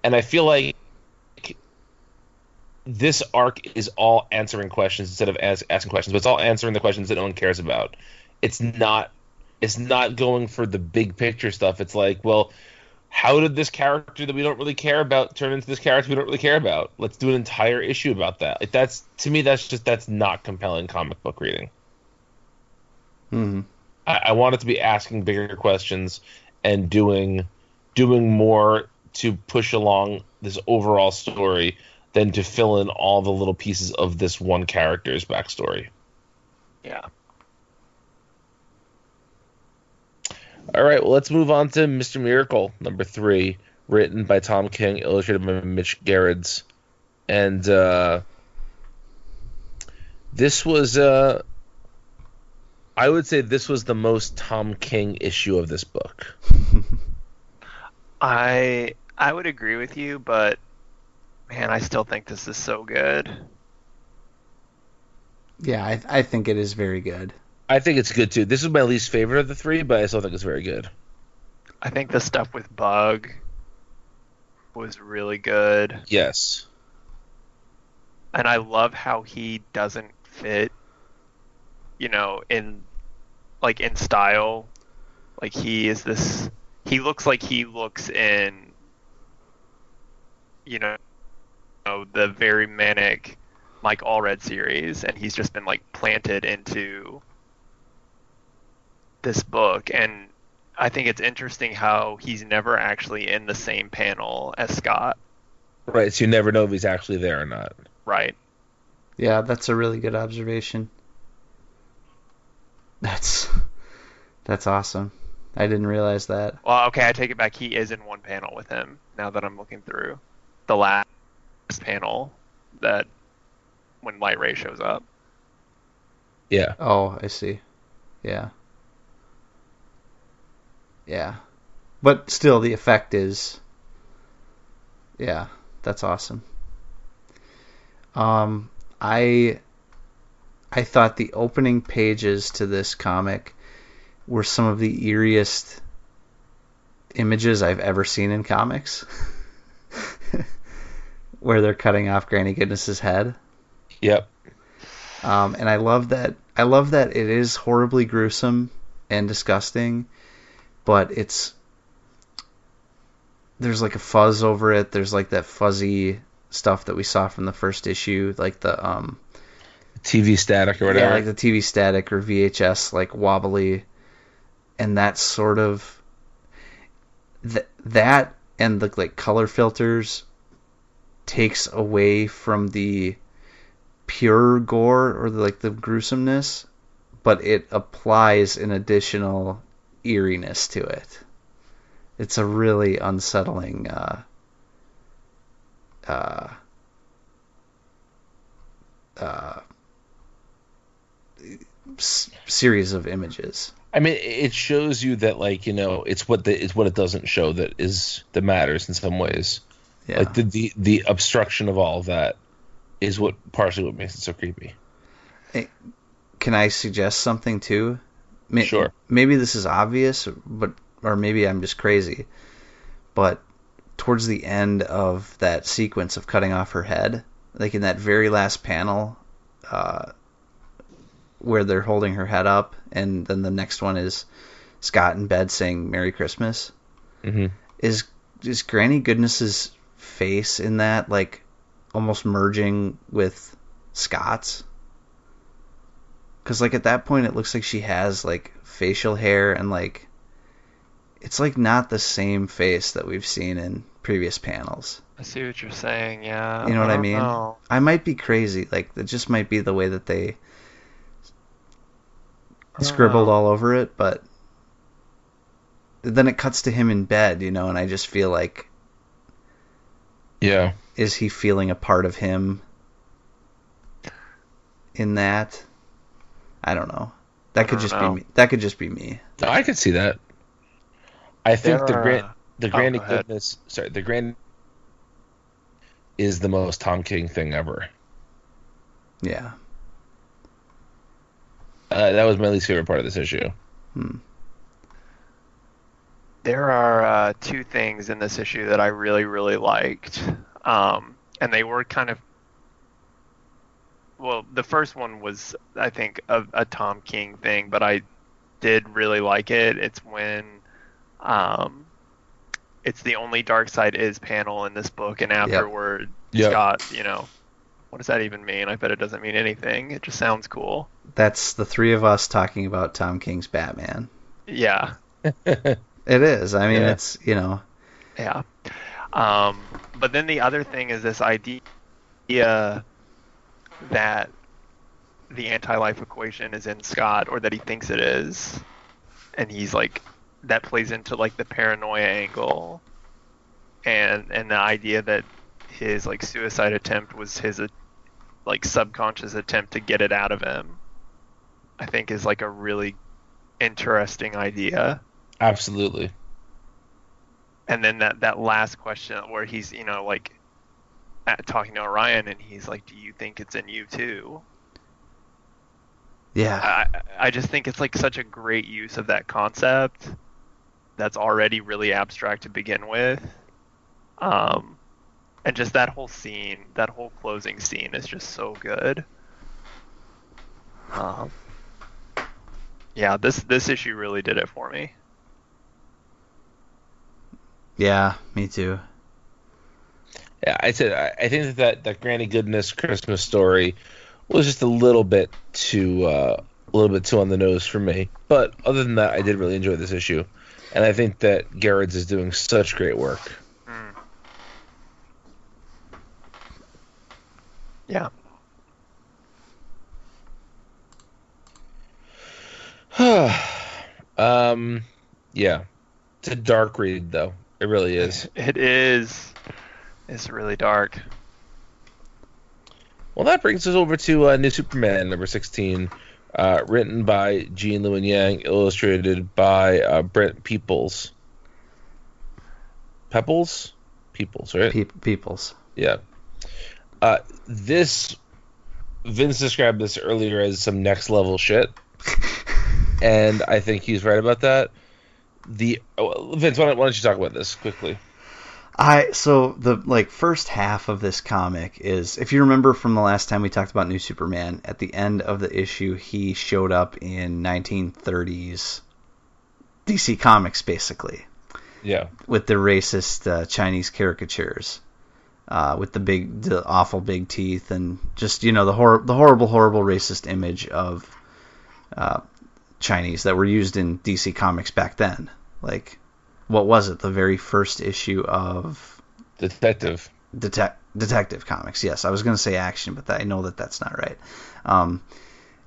And I feel like this arc is all answering questions instead of as- asking questions, but it's all answering the questions that no one cares about. It's not it's not going for the big picture stuff. It's like, well, how did this character that we don't really care about turn into this character we don't really care about? Let's do an entire issue about that. Like that's to me that's just that's not compelling comic book reading. hmm I, I want it to be asking bigger questions and doing doing more to push along this overall story than to fill in all the little pieces of this one character's backstory. yeah. All right, well, let's move on to Mr. Miracle, number three, written by Tom King, illustrated by Mitch Gerads. And uh, this was, uh, I would say, this was the most Tom King issue of this book. I I would agree with you, but man, I still think this is so good. Yeah, I, I think it is very good. I think it's good too. This is my least favorite of the three, but I still think it's very good. I think the stuff with Bug was really good. Yes. and I love how he doesn't fit, you know, in like in style. Like he is this. He looks like he looks in, you know, the very manic Mike Allred series, and he's just been like planted into this book. And I think it's interesting how he's never actually in the same panel as Scott. Right, so you never know if he's actually there or not. Right. Yeah, that's a really good observation. That's that's awesome. I didn't realize that. Well, okay, I take it back. He is in one panel with him now that I'm looking through the last panel. that when Lightray shows up. Yeah. Oh, I see. Yeah. Yeah. But still, the effect is. Yeah, that's awesome. Um, I. I thought the opening pages to this comic were some of the eeriest images I've ever seen in comics. Where they're cutting off Granny Goodness's head. Yep. Um, and I love that. I love that it is horribly gruesome and disgusting, but it's there's like a fuzz over it. There's like that fuzzy stuff that we saw from the first issue, like the um TV static or yeah, whatever. like the TV static or VHS like wobbly, and that sort of th- that and the like color filters takes away from the pure gore or the, like the gruesomeness, but it applies an additional eeriness to it. It's a really unsettling uh, uh, uh, s- series of images. I mean, it shows you that like you know, it's what the it's what it doesn't show that is that matters in some ways. Yeah. Like the, the the obstruction of all of that is what partially what makes it so creepy. Can I suggest something too? May- Sure. Maybe this is obvious, but or maybe I'm just crazy. But towards the end of that sequence of cutting off her head, like in that very last panel, uh, where they're holding her head up, and then the next one is Scott in bed saying "Merry Christmas." hmm Is is Granny Goodness's face in that like almost merging with Scott's? Because like at that point, it looks like she has like facial hair and like it's like not the same face that we've seen in previous panels. I see what you're saying. Yeah. You know what I don't mean? know. I might be crazy. Like it just might be the way that they scribbled know. all over it, but then it cuts to him in bed, you know, and I just feel like Yeah. is he feeling a part of him in that? I don't know. That could just know. be me. That could just be me. No, I could see that. I think There the are, grand uh, the oh, Granny ahead. Goodness sorry, the Grand is the most Tom King thing ever. Yeah. Uh, that was my least favorite part of this issue. There are uh, two things in this issue that I really, really liked. Um, and they were kind of. Well, the first one was, I think, a, a Tom King thing, but I did really like it. It's when. Um, it's the only Darkseid is panel in this book, and afterward, Yep. Scott, you know, what does that even mean? I bet it doesn't mean anything. It just sounds cool. That's the three of us talking about Tom King's Batman. Yeah, It is. I mean, Yeah. it's you know, Yeah. Um, but then the other thing is this idea that the anti-life equation is in Scott, or that he thinks it is, and he's like that plays into like the paranoia angle, and and the idea that his like suicide attempt was his uh, like subconscious attempt to get it out of him. I think is like a really interesting idea Absolutely. and then that that last question where he's you know like at, talking to Orion and he's like, "Do you think it's in you too?" yeah, I I just think it's like such a great use of that concept that's already really abstract to begin with. Um, and just that whole scene, that whole closing scene is just so good. Um, yeah, this this issue really did it for me. yeah, me too. Yeah, I said I, I think that, that that Granny Goodness Christmas story was just a little bit too uh, a little bit too on the nose for me. But other than that, I did really enjoy this issue, and I think that Gerads is doing such great work. Yeah. um, yeah, it's a dark read though. It really is. It is. It's really dark. Well, that brings us over to uh, New Superman number 16, uh, written by Gene Luen Yang, illustrated by uh, Brent Peeples. Pepples? Peoples, right? Pe- peoples. Yeah. Uh, this Vince described this earlier as some next level shit, and I think he's right about that. The oh, Vince, why don't, why don't you talk about this quickly? I so the like first half of this comic is if you remember from the last time we talked about New Superman at the end of the issue he showed up in 1930s DC Comics basically. Yeah, with the racist uh, Chinese caricatures uh, with the big the awful big teeth and just you know the hor- the horrible horrible racist image of uh, Chinese that were used in DC Comics back then. Like what was it the very first issue of detective. Detec- Detective Comics. Yes, I was going to say Action, but I know that that's not right. Um,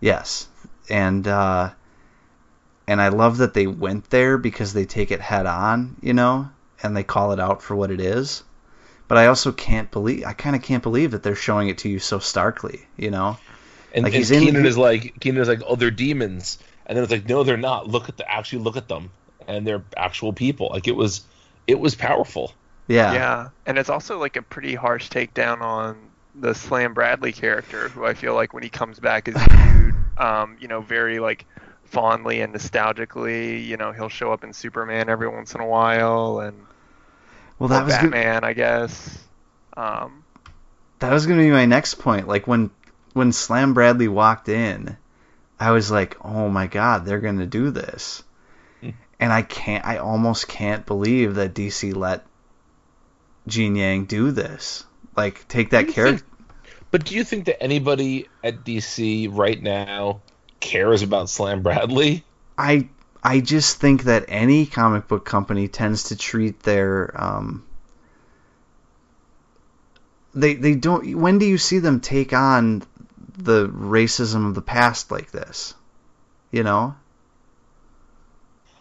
yes, and uh, and I love that they went there because they take it head on, you know, and they call it out for what it is. But I also can't believe I kind of can't believe that they're showing it to you so starkly, you know. And, Like, and he's in- Kenan is like Kenan is like, oh, they're demons, and then it's like, no, they're not. Look at the actually look at them, and they're actual people. Like it was, it was powerful. Yeah. Yeah, and it's also like a pretty harsh takedown on the Slam Bradley character, who I feel like when he comes back is viewed, um, you know, very like fondly and nostalgically. You know, he'll show up in Superman every once in a while, and Well, that was good. Batman, I guess. Um, that was going to be my next point. Like when when Slam Bradley walked in, I was like, "Oh my god, they're going to do this." And I can't I almost can't believe that DC let Gene Yang do this. Like take that character But do you think that anybody at DC right now cares about Slam Bradley? I I just think that any comic book company tends to treat their um they they don't when do you see them take on the racism of the past like this? You know?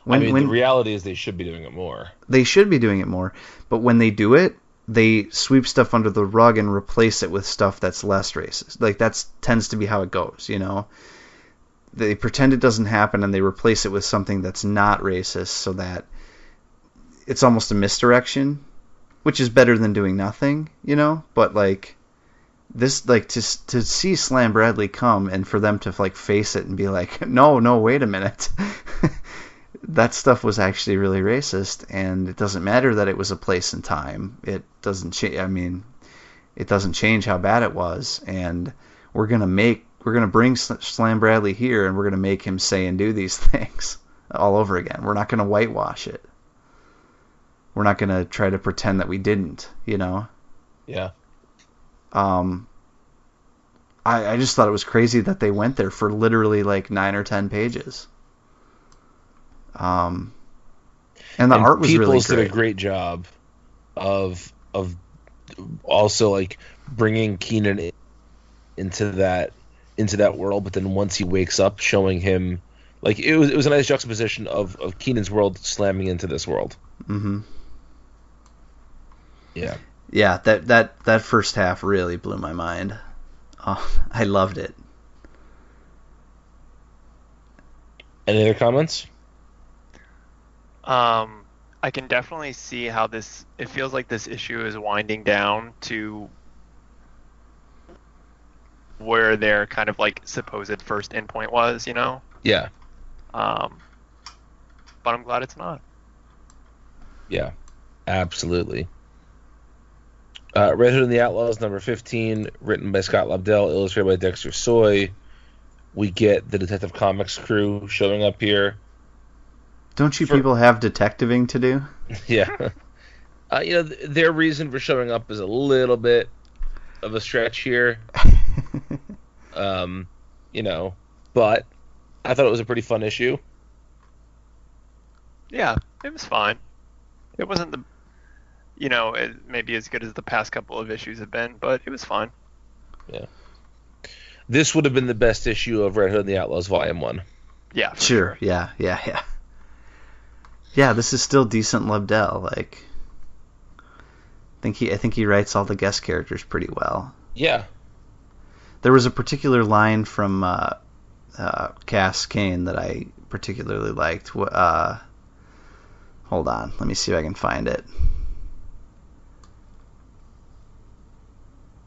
When I mean, when the reality is they should be doing it more. they should be doing it more, but when they do it, they sweep stuff under the rug and replace it with stuff that's less racist. Like that's tends to be how it goes, you know. They pretend it doesn't happen and they replace it with something that's not racist so that it's almost a misdirection, which is better than doing nothing, you know? But like this like to to see Slam Bradley come and for them to like face it and be like, "No, no, wait a minute." that stuff was actually really racist, and it doesn't matter that it was a place and time. It doesn't change. I mean, it doesn't change how bad it was, and we're gonna make we're gonna bring Slam Bradley here, and we're gonna make him say and do these things all over again. We're not gonna whitewash it. We're not gonna try to pretend that we didn't. You know. Yeah. Um. I, I just thought it was crazy that they went there for literally like nine or ten pages. Um, and the and art was really great. did a great job of of also like bringing Kenan in- into that into that world, but then once he wakes up, showing him like it was it was a nice juxtaposition of of Kenan's world slamming into this world. Mm-hmm. Yeah. Yeah, that that that first half really blew my mind. Oh, I loved it. Any other comments? Um, I can definitely see how this. It feels like this issue is winding down to where their kind of like supposed first endpoint was, you know. Yeah. Um, but I'm glad it's not. Yeah. Absolutely. Uh, Red Hood and the Outlaws, number 15, written by Scott Lobdell, illustrated by Dexter Soy. We get the Detective Comics crew showing up here. Don't you For- people have detectiving to do? Yeah. Uh, you know, th- their reason for showing up is a little bit of a stretch here. Um, you know, but I thought it was a pretty fun issue. Yeah, it was fine. It wasn't the, you know, it, maybe as good as the past couple of issues have been, but it was fine. Yeah. This would have been the best issue of Red Hood and the Outlaws Volume 1. Yeah, for Sure. Yeah. Yeah. Yeah. Yeah. This is still decent Lobdell. Like, I think he I think he writes all the guest characters pretty well. Yeah. there was a particular line from uh, uh, Cass Cain that I particularly liked. Uh, hold on, let me see if I can find it.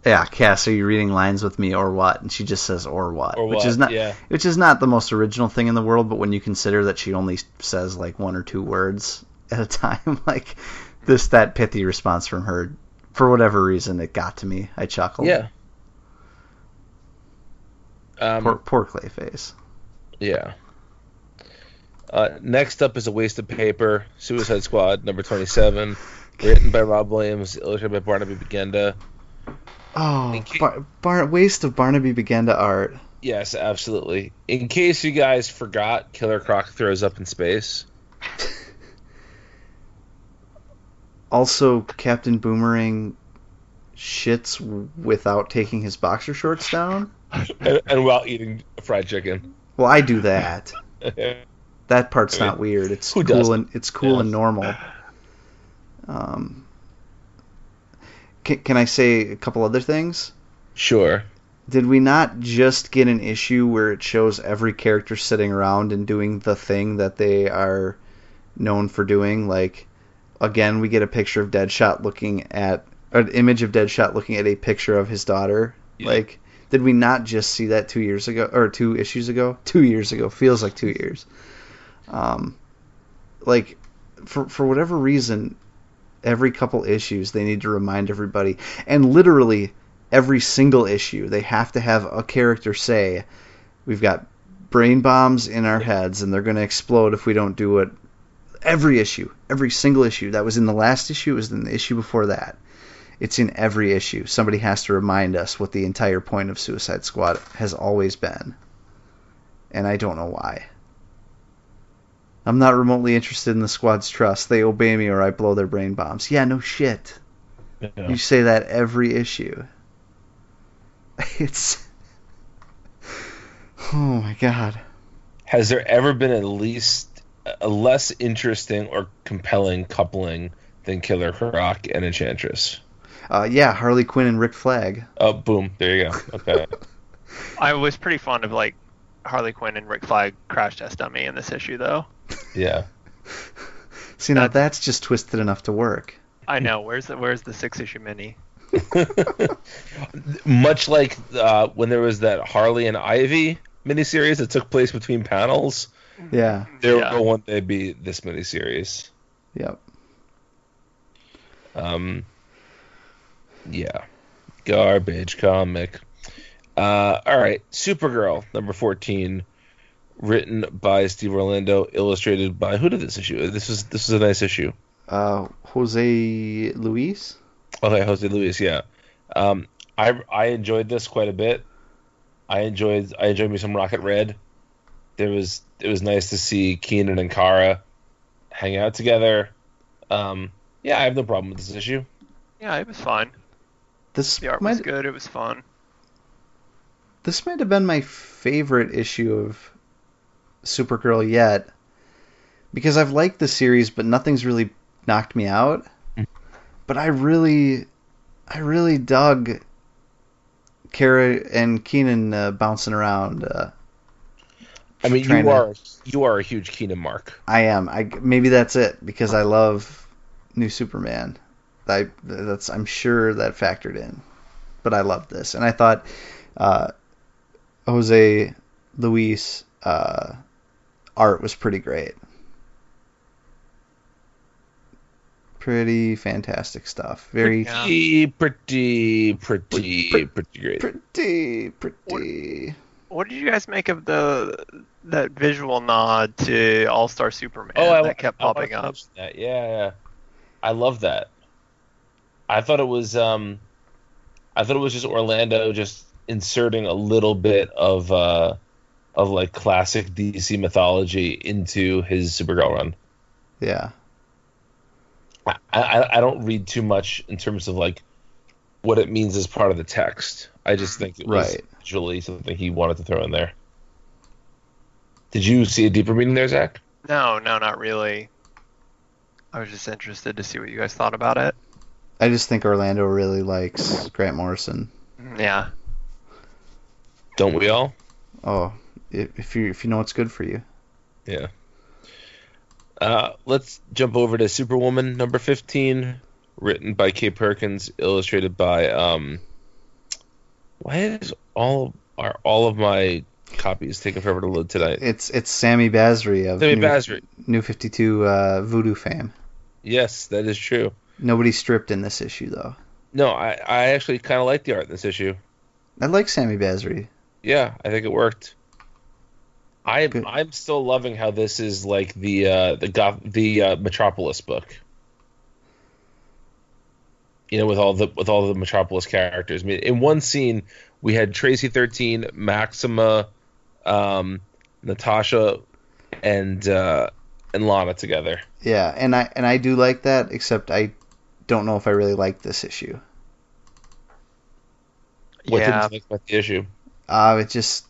Yeah, Cass, are you reading lines with me or what? And she just says or what, Or which is not yeah. which is not the most original thing in the world, but when you consider that she only says like one or two words at a time, like this that pithy response from her, for whatever reason, it got to me. I chuckled. Yeah. Um, Poor, poor Clayface. Yeah. Uh, next up is a waste of paper. Suicide Squad number twenty-seven, written by Rob Williams, illustrated by Barnaby Bagenda. Oh, Bar- Bar- waste of Barnaby Bagenda art. Yes, absolutely. In case you guys forgot, Killer Croc throws up in space. Also, Captain Boomerang shits without taking his boxer shorts down. and, and while eating fried chicken. Well, I do that. That part's I mean, not weird. It's cool doesn't? and it's cool Yeah. and normal. Um, can, can I say a couple other things? sure. Did we not just get an issue where it shows every character sitting around and doing the thing that they are known for doing? Like, again, we get a picture of Deadshot looking at an image of Deadshot looking at a picture of his daughter. Yeah. Like, did we not just see that two years ago or two issues ago? Two years ago feels like two years. Um, like, for for whatever reason, every couple issues they need to remind everybody, and literally every single issue they have to have a character say, "We've got brain bombs in our heads, and they're going to explode if we don't do it." Every issue, every single issue that was in the last issue, it was in the issue before that. It's in every issue. Somebody has to remind us what the entire point of Suicide Squad has always been, and I don't know why. I'm not remotely interested in the squad's trust. They obey me or I blow their brain bombs. Yeah, no shit. Yeah. You say that every issue. It's. Oh my god. Has there ever been at least a less interesting or compelling coupling than Killer Croc and Enchantress? Uh, yeah, Harley Quinn and Rick Flag. Oh, boom. There you go. Okay. I was pretty fond of like Harley Quinn and Rick Flag crash test dummy in this issue though. yeah. See, now that's just twisted enough to work. I know. Where's the Where's the six issue mini? Much like uh, when there was that Harley and Ivy miniseries that took place between panels, Yeah. there Yeah. will one day be this miniseries. Yep. Um, yeah, garbage comic. Uh, all right, Supergirl number fourteen, written by Steve Orlando, illustrated by who did this issue? This is this is a nice issue. Uh, Jose Luis? Okay, Jose Luis, yeah. Um, I I enjoyed this quite a bit. I enjoyed I enjoyed me some Rocket Red. There was it was nice to see Kenan and Kara hang out together. Um, yeah, I have no problem with this issue. Yeah, it was fine. This The art was good. It was fun. This might have been my favorite issue of Supergirl yet because I've liked the series, but nothing's really knocked me out. Mm. But I really, I really dug Kara and Kenan uh, bouncing around. Uh, I mean, you to- are you are a huge Kenan mark. I am. I maybe that's it because I love New Superman. I that's I'm sure that factored in, but I love this, and I thought uh, Jose Luis uh, art was pretty great. Pretty fantastic stuff. Very Yeah. Pretty, pretty, pretty, pretty great. pretty pretty. What did you guys make of the that visual nod to All Star Superman oh, I, that kept I popping to up? That. Yeah, yeah. I love that. I thought it was um, I thought it was just Orlando just inserting a little bit of uh, of like classic DC mythology into his Supergirl run. Yeah. I, I I don't read too much in terms of like what it means as part of the text. I just think it was Right. visually something he wanted to throw in there. Did you see a deeper meaning there, Zach? No, no, not really. I was just interested to see what you guys thought about it. I just think Orlando really likes Grant Morrison. Yeah. Don't we all? Oh, if, you if you know what's good for you. Yeah. Uh, let's jump over to Superwoman number 15, written by Kay Perkins, illustrated by um. Why is all are all of my copies taking forever to load tonight? It's it's Sami Basri of Sami New, Basri. New 52 uh, Voodoo fame. Yes, that is true. Nobody stripped in this issue though. No, I, I actually kind of like the art in this issue. I like Sami Basri. Yeah, I think it worked. I Good. I'm still loving how this is like the uh, the Goth- the uh, Metropolis book. You know, with all the with all the Metropolis characters. I mean, in one scene we had Traci thirteen, Maxima, um, Natasha, and uh, and Lana together. Yeah, and I and I do like that, except I don't know if I really like this issue. What yeah, did you like about the issue? Uh, it just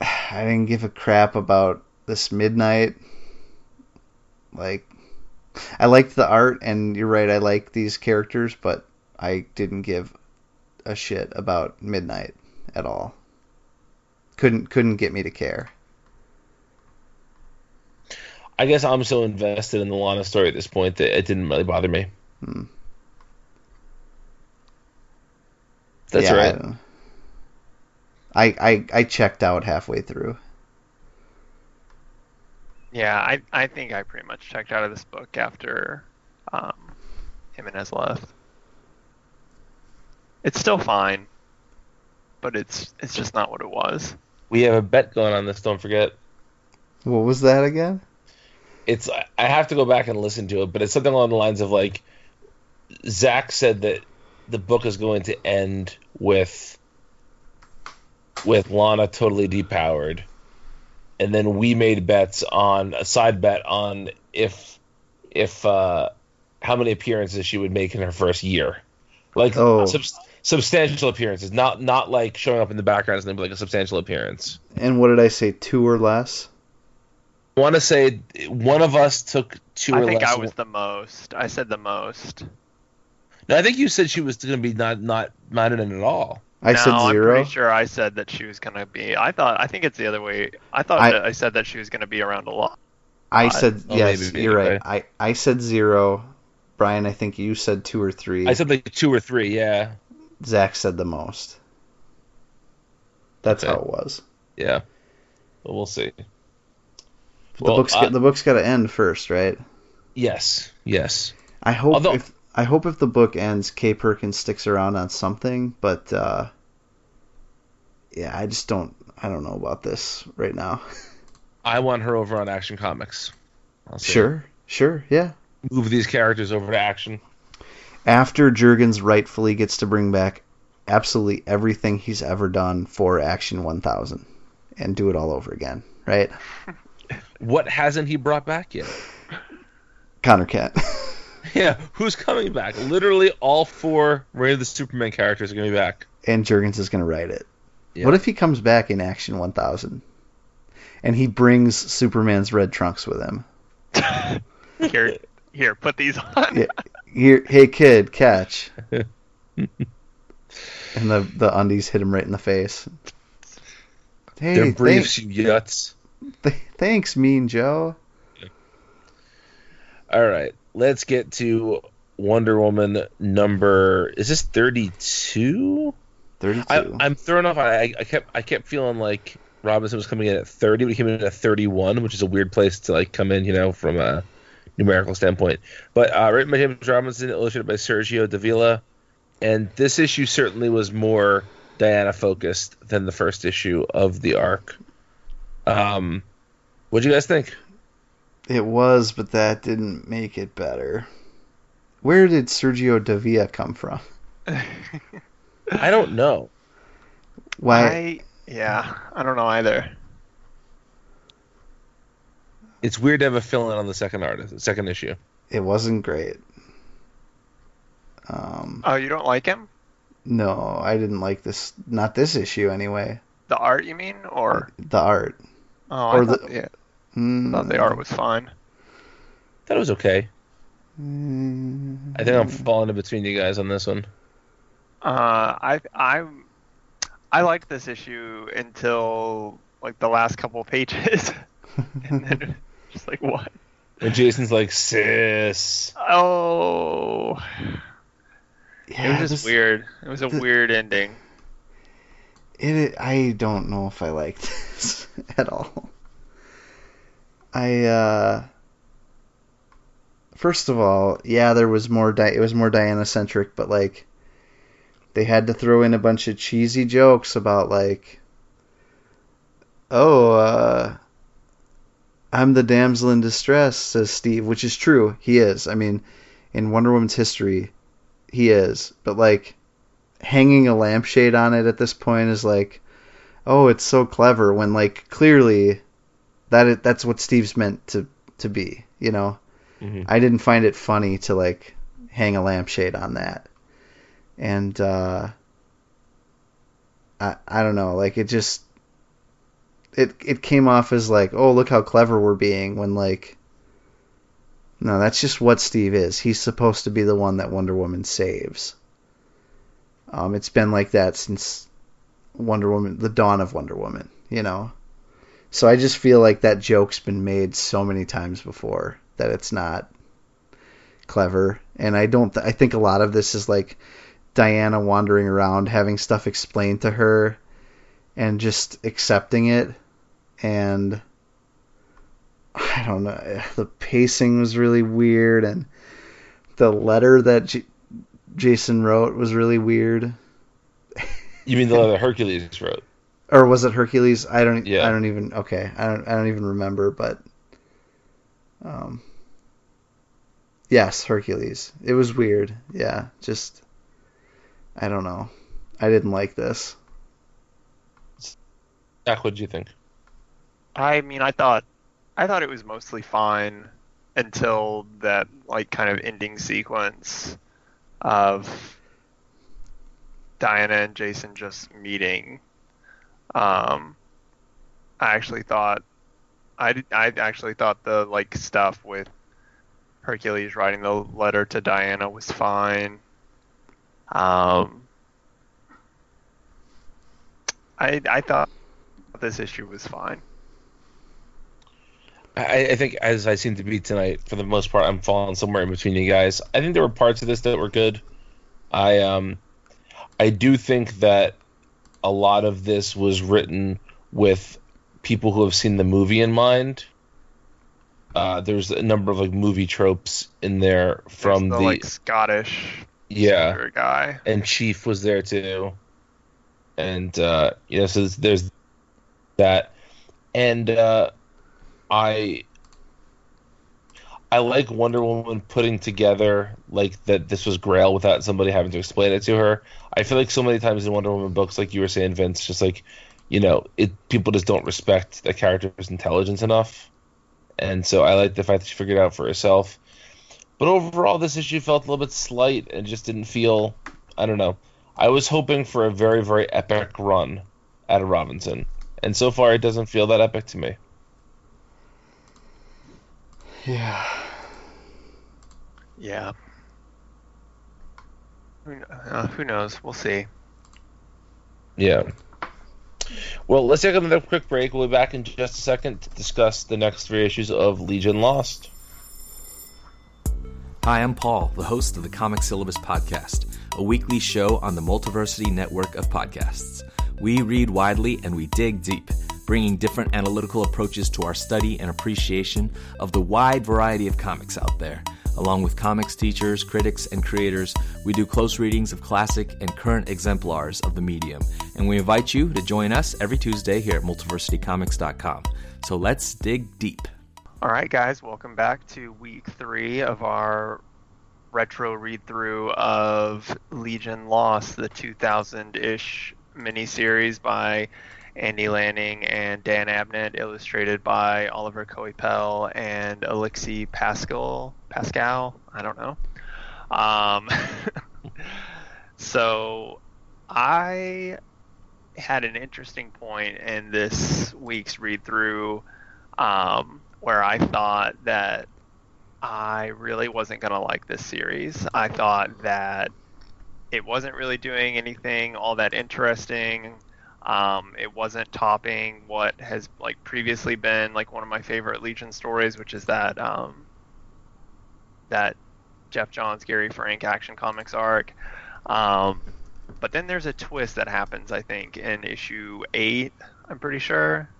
I didn't give a crap about this midnight. Like, I liked the art, and you're right, I like these characters, but I didn't give a shit about midnight at all. Couldn't couldn't get me to care. I guess I'm so invested in the Lana story at this point that it didn't really bother me. Hmm. That's Yeah, right. I, I I I checked out halfway through. yeah. I I think I pretty much checked out of this book after um, Jimenez left. It's still fine, but it's it's just not what it was. We have a bet going on this. Don't forget. What was that again? it's I have to go back and listen to it, but it's something along the lines of like Zach said that the book is going to end with with Lana totally depowered, and then we made bets on a side bet on if if uh, how many appearances she would make in her first year, like Oh. subs- substantial appearances, not not like showing up in the background, and something but like a substantial appearance. And what did I say? Two or less? I want to say one of us took two I or think less. I think I was the most. I said the most. No, I think you said she was going to be not not not in it at all. I no, said I'm zero. pretty sure I said that she was gonna be. I thought. I think it's the other way. I thought I- that I said that she was gonna be around a lot. I said oh, yes. maybe, you're okay. right. I I said zero. Brian, I think you said two or three. I said like two or three. Yeah, Zach said the most. That's Okay. how it was. yeah. But we'll see. The Well, book's I- the book's got to end first, right? Yes, yes. I hope Although- if I hope if the book ends, K. Perkins sticks around on something, but uh, yeah, I just don't I don't know about this right now. I want her over on Action Comics. Sure, sure, yeah. Move these characters over to Action. After Jurgens rightfully gets to bring back absolutely everything he's ever done for Action 1000 and do it all over again, right? What hasn't he brought back yet? Conner Kent. Yeah, who's coming back? Literally all four Reign of the Superman characters are going to be back. and Jurgens is going to write it. Yeah. What if he comes back in Action 1000 and he brings Superman's red trunks with him? Here, here, put these on. Yeah. Here, hey kid, catch. and the the undies hit him right in the face. Hey, Their thank- briefs, you yuts. th- thanks, Mean Joe. All right, let's get to Wonder Woman number. Is this thirty-two? Thirty-two. I, I'm thrown off. I, I kept I kept feeling like Robinson was coming in at 30, but he came in at 31, which is a weird place to like come in, you know, from a numerical standpoint. But uh, written by James Robinson, illustrated by Sergio Davila, and this issue certainly was more Diana focused than the first issue of the arc. Um, what do you guys think? It was, but that didn't make it better. Where did Sergio Davila come from? I don't know. Why? I yeah, I don't know either. It's weird to have a fill-in on the second artist, the second issue. It wasn't great. Um, Oh, you don't like him? no, I didn't like this. Not this issue, anyway. The art, you mean, or The art. oh, or I the- yeah, Mm, I thought the art was fine. Thought it was okay. mm, I think I'm falling in between you guys on this one. Uh, I I I liked this issue until like the last couple pages, and then just like what? And Jason's like, sis. Oh, Yeah, it was just this- weird. It was a the- weird ending. It, I don't know if I like this at all. I uh first of all, yeah, there was more Di- it was more Diana centric, but like they had to throw in a bunch of cheesy jokes about like oh, uh I'm the damsel in distress, says Steve, which is true. He is. I mean, in Wonder Woman's history, he is. But like hanging a lampshade on it at this point is like, oh, it's so clever when like clearly that it, that's what Steve's meant to to be, you know. Mhm. I didn't find it funny to like hang a lampshade on that. And uh I I don't know, like it just it it came off as like, oh, look how clever we're being when like no, that's just what Steve is. He's supposed to be the one that Wonder Woman saves. Um, it's been like that since Wonder Woman, the dawn of Wonder Woman, you know. So I just feel like that joke's been made so many times before that it's not clever, and I don't. Th- I think a lot of this is like Diana wandering around, having stuff explained to her, and just accepting it, and I don't know. The pacing was really weird, and the letter that J- Jason wrote was really weird. You mean the letter Hercules wrote? Or was it Hercules? I don't. Yeah. I don't even. Okay. I don't. I don't even remember. But. Um. Yes, Hercules. It was weird. Yeah. Just. I don't know. I didn't like this. Jack, what do you think? I mean, I thought, I thought it was mostly fine until that like kind of ending sequence of Diana and Jason just meeting. Um, I actually thought, I I actually thought the like stuff with Hercules writing the letter to Diana was fine. Um, I I thought this issue was fine. I, I think, as I seem to be tonight, for the most part, I'm falling somewhere in between you guys. I think there were parts of this that were good. I um, I do think that a lot of this was written with people who have seen the movie in mind. Uh, there's a number of like movie tropes in there from There's the, like Scottish yeah, guy. and Chief was there too, and uh, you know, so there's, there's that, and uh, I I like Wonder Woman putting together like that this was Grail without somebody having to explain it to her. I feel like so many times in Wonder Woman books, like you were saying, Vince, just like you know, it people just don't respect the character's intelligence enough, and so I like the fact that she figured it out for herself. But overall, this issue felt a little bit slight and just didn't feel. I don't know. I was hoping for a very, very epic run out of Robinson, and so far it doesn't feel that epic to me. Yeah. Yeah. Uh, who knows? We'll see. Yeah. Well, let's take another quick break. We'll be back in just a second to discuss the next three issues of Legion Lost. Hi, I'm Paul, the host of the Comic Syllabus Podcast, a weekly show on the Multiversity network of podcasts. We read widely and we dig deep, bringing different analytical approaches to our study and appreciation of the wide variety of comics out there. Along with comics teachers, critics, and creators, we do close readings of classic and current exemplars of the medium, and we invite you to join us every Tuesday here at multiversitycomics.com. So let's dig deep. All right, guys, welcome back to week three of our retro read through of Legion Lost, the 2000 ish miniseries by Andy Lanning and Dan Abnett, illustrated by Olivier Coipel and Alixe Pascal. Pascal? I don't know. Um, so I had an interesting point in this week's read through um, where I thought that I really wasn't going to like this series. I thought that it wasn't really doing anything all that interesting. Um, it wasn't topping what has like previously been like one of my favorite Legion stories, which is that um, that Geoff Johns Gary Frank Action Comics arc. Um, but then there's a twist that happens, I think, in issue eight. I'm pretty sure.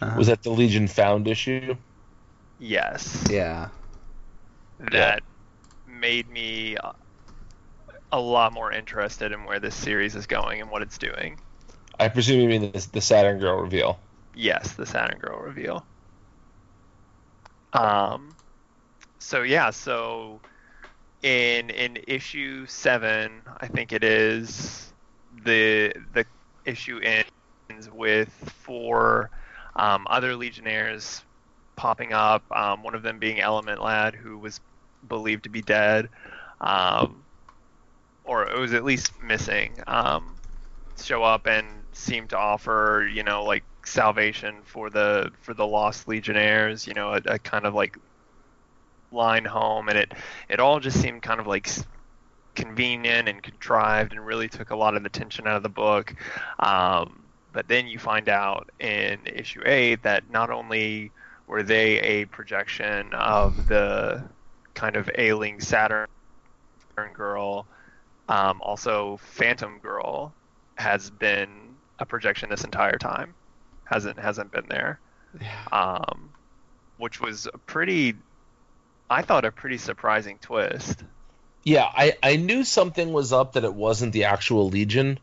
Uh-huh. Was that the Legion Found issue? Yes. Yeah. That made me a- a lot more interested in where this series is going and what it's doing. I presume you mean the, the Saturn Girl reveal. Yes, the Saturn Girl reveal. Um, so yeah, so in in issue seven, I think it is the the issue ends with four um, other Legionnaires popping up. Um, one of them being Element Lad, who was believed to be dead, um, or it was at least missing. Um, show up and seem to offer, you know, like salvation for the for the lost legionnaires. You know, a, a kind of like line home, and it it all just seemed kind of like convenient and contrived, and really took a lot of the tension out of the book. Um, but then you find out in issue eight that not only were they a projection of the kind of ailing Saturn girl, um, also Phantom Girl has been a projection this entire time. Hasn't hasn't been there. Um, which was a pretty, I thought a pretty surprising twist. Yeah, I, I knew something was up that it wasn't the actual Legion.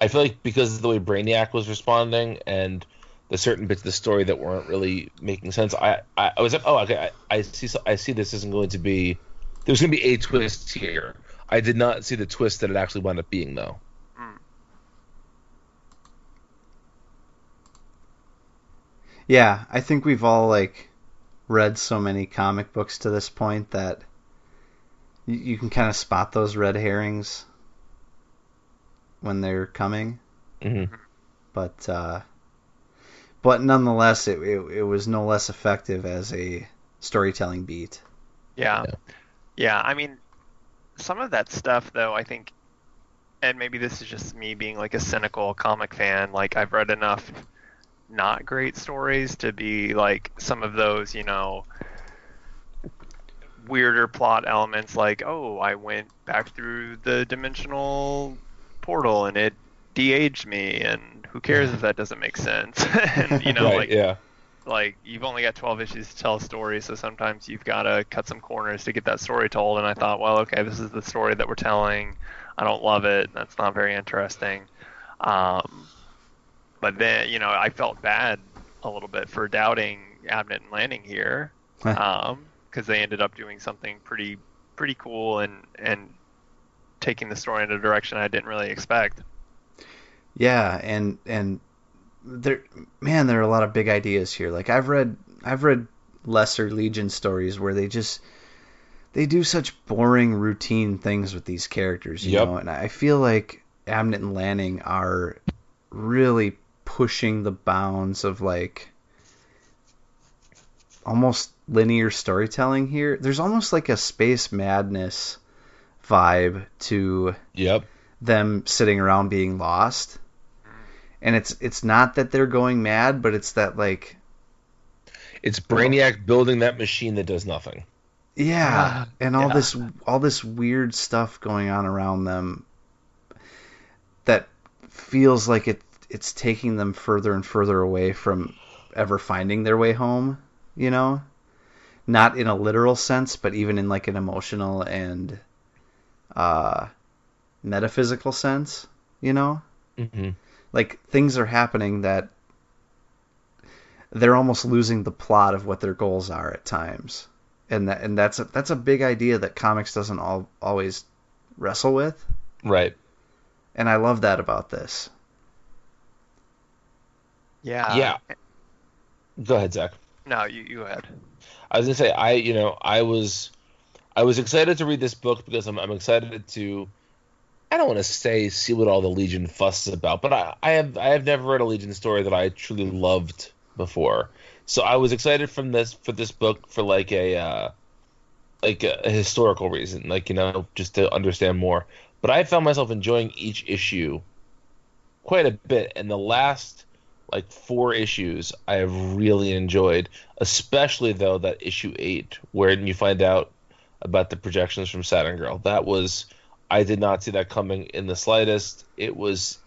I feel like because of the way Brainiac was responding and the certain bits of the story that weren't really making sense, I, I, I was like, oh, okay, I, I see I see this isn't going to be there's going to be a twist here. I did not see the twist that it actually wound up being though. Hmm. Yeah, I think we've all like read so many comic books to this point that you can kind of spot those red herrings when they're coming. hmm But uh, but nonetheless, it, it it was no less effective as a storytelling beat. Yeah. Yeah. yeah. I mean, some of that stuff, though, I think, and maybe this is just me being like a cynical comic fan, like, I've read enough not great stories to be like some of those, you know, weirder plot elements, like, oh, I went back through the dimensional portal and it de aged me, and who cares if that doesn't make sense? and, you know, right, like, yeah. like you've only got 12 issues to tell a story so sometimes you've got to cut some corners to get that story told and i thought well okay this is the story that we're telling i don't love it that's not very interesting um, but then you know i felt bad a little bit for doubting abnett and Lanning here because they ended up doing something pretty pretty cool and and taking the story in a direction i didn't really expect Yeah, and and there, man, there are a lot of big ideas here. Like I've read, I've read lesser Legion stories where they just they do such boring routine things with these characters, you Yep. know. And I feel like Abnett and Lanning are really pushing the bounds of like almost linear storytelling here. There's almost like a space madness vibe to Yep. them sitting around being lost. And it's it's not that they're going mad, but it's that like It's Brainiac building that machine that does nothing. yeah, Ah, and all yeah. this all this weird stuff going on around them that feels like it it's taking them further and further away from ever finding their way home, you know? Not in a literal sense, but even in like an emotional and uh metaphysical sense, you know? hmm like things are happening that they're almost losing the plot of what their goals are at times and that and that's a, that's a big idea that comics doesn't all, always wrestle with Right. and I love that about this yeah yeah. Go ahead, Zach. no you, you had I was gonna say I you know I was I was excited to read this book because I'm I'm excited to I don't want to say see what all the Legion fuss is about, but I, I have I have never read a Legion story that I truly loved before. So I was excited from this for this book for like a uh, like a, a historical reason, like you know just to understand more. But I found myself enjoying each issue quite a bit, and the last like four issues I have really enjoyed, especially though that issue eight where you find out about the projections from Saturn Girl. That was I did not see that coming in the slightest. It was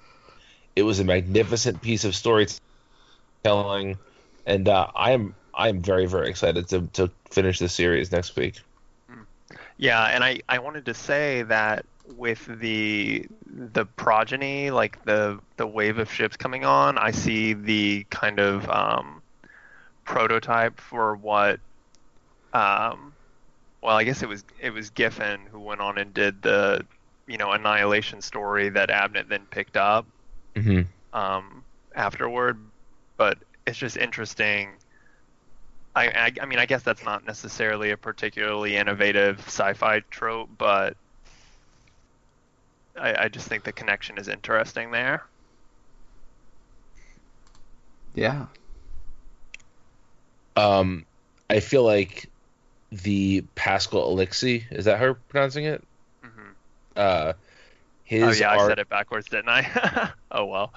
it was a magnificent piece of storytelling, and uh, I am I am very very excited to to finish the series next week. Yeah, and I, I wanted to say that with the the progeny, like the the wave of ships coming on, I see the kind of um, prototype for what um, well, I guess it was it was Giffen who went on and did the you know annihilation story that Abnett then picked up Mm-hmm. um, afterward. But it's just interesting. I, I I mean I guess that's not necessarily a particularly innovative sci-fi trope, but I, I just think the connection is interesting there. Yeah. Um, I feel like the Pascal Alixe is that her pronouncing it? hmm Uh, his Oh yeah, I said it backwards, didn't I? oh well.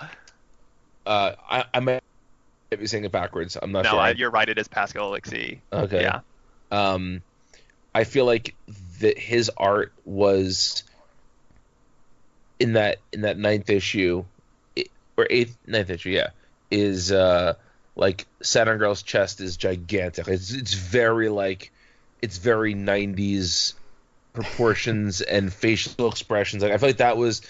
Uh, I, I might be saying it backwards. I'm not no, sure. I, you're right. It is Pascal Alixe. Okay. Yeah. Um, I feel like that his art was in that in that ninth issue, or eighth ninth issue, yeah, is uh like Saturn Girl's chest is gigantic. It's it's very like it's very 90s proportions and facial expressions. Like I feel like that was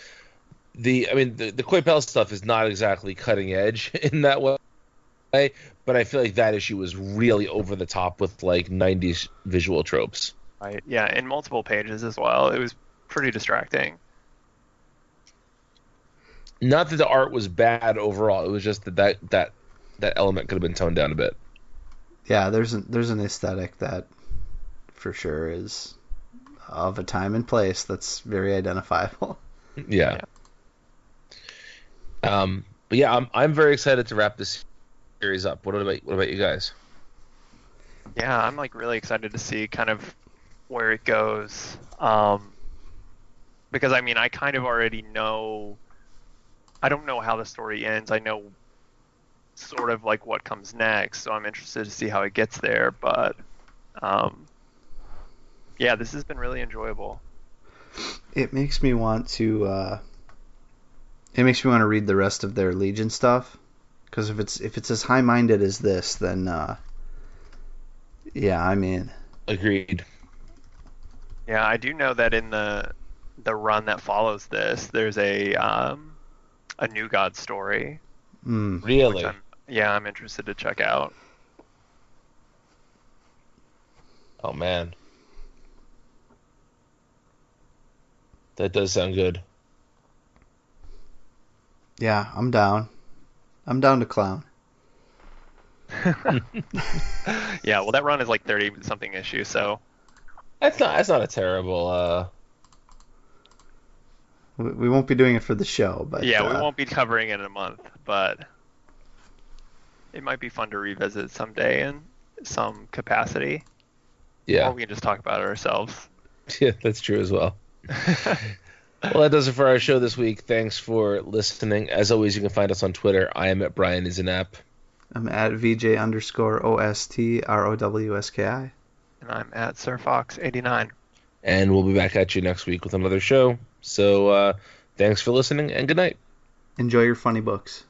the I mean the the Coipel stuff is not exactly cutting edge in that way, but I feel like that issue was really over the top with like 90s visual tropes. Right. Yeah, in multiple pages as well. It was pretty distracting. Not that the art was bad overall. It was just that that that, that element could have been toned down a bit. Yeah, there's an there's an aesthetic that for sure is of a time and place that's very identifiable. Yeah. Um, but yeah, I'm I'm very excited to wrap this series up. What about what about you guys? Yeah, I'm like really excited to see kind of where it goes. Um, because I mean, I kind of already know. I don't know how the story ends. I know sort of like what comes next, so I'm interested to see how it gets there. But um, yeah, this has been really enjoyable. It makes me want to. Uh, it makes me want to read the rest of their Legion stuff, because if it's if it's as high minded as this, then uh, yeah, I'm in. Agreed. Yeah, I do know that in the the run that follows this, there's a um, a new god story. Mm. Really? I'm, yeah, I'm interested to check out. Oh man. That does sound good. Yeah, I'm down. I'm down to clown. yeah, well, that run is like 30 something issue, so That's not that's not a terrible uh We, we won't be doing it for the show, but yeah, we uh, won't be covering it in a month, but it might be fun to revisit someday in some capacity, yeah. or we can just talk about it ourselves. Yeah, that's true as well. Well, that does it for our show this week. Thanks for listening. As always, you can find us on Twitter. I am at Brian is an app. I'm at VJ underscore O S T R O W S K I. and I'm at Sir Fox 89. And we'll be back at you next week with another show. So uh, thanks for listening and good night. Enjoy your funny books.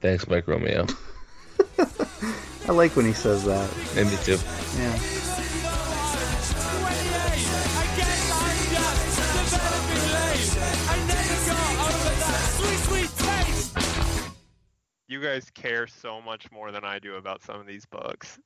Thanks, Mike Romeo. I like when he says that. And me too. Yeah. You guys care so much more than I do about some of these books.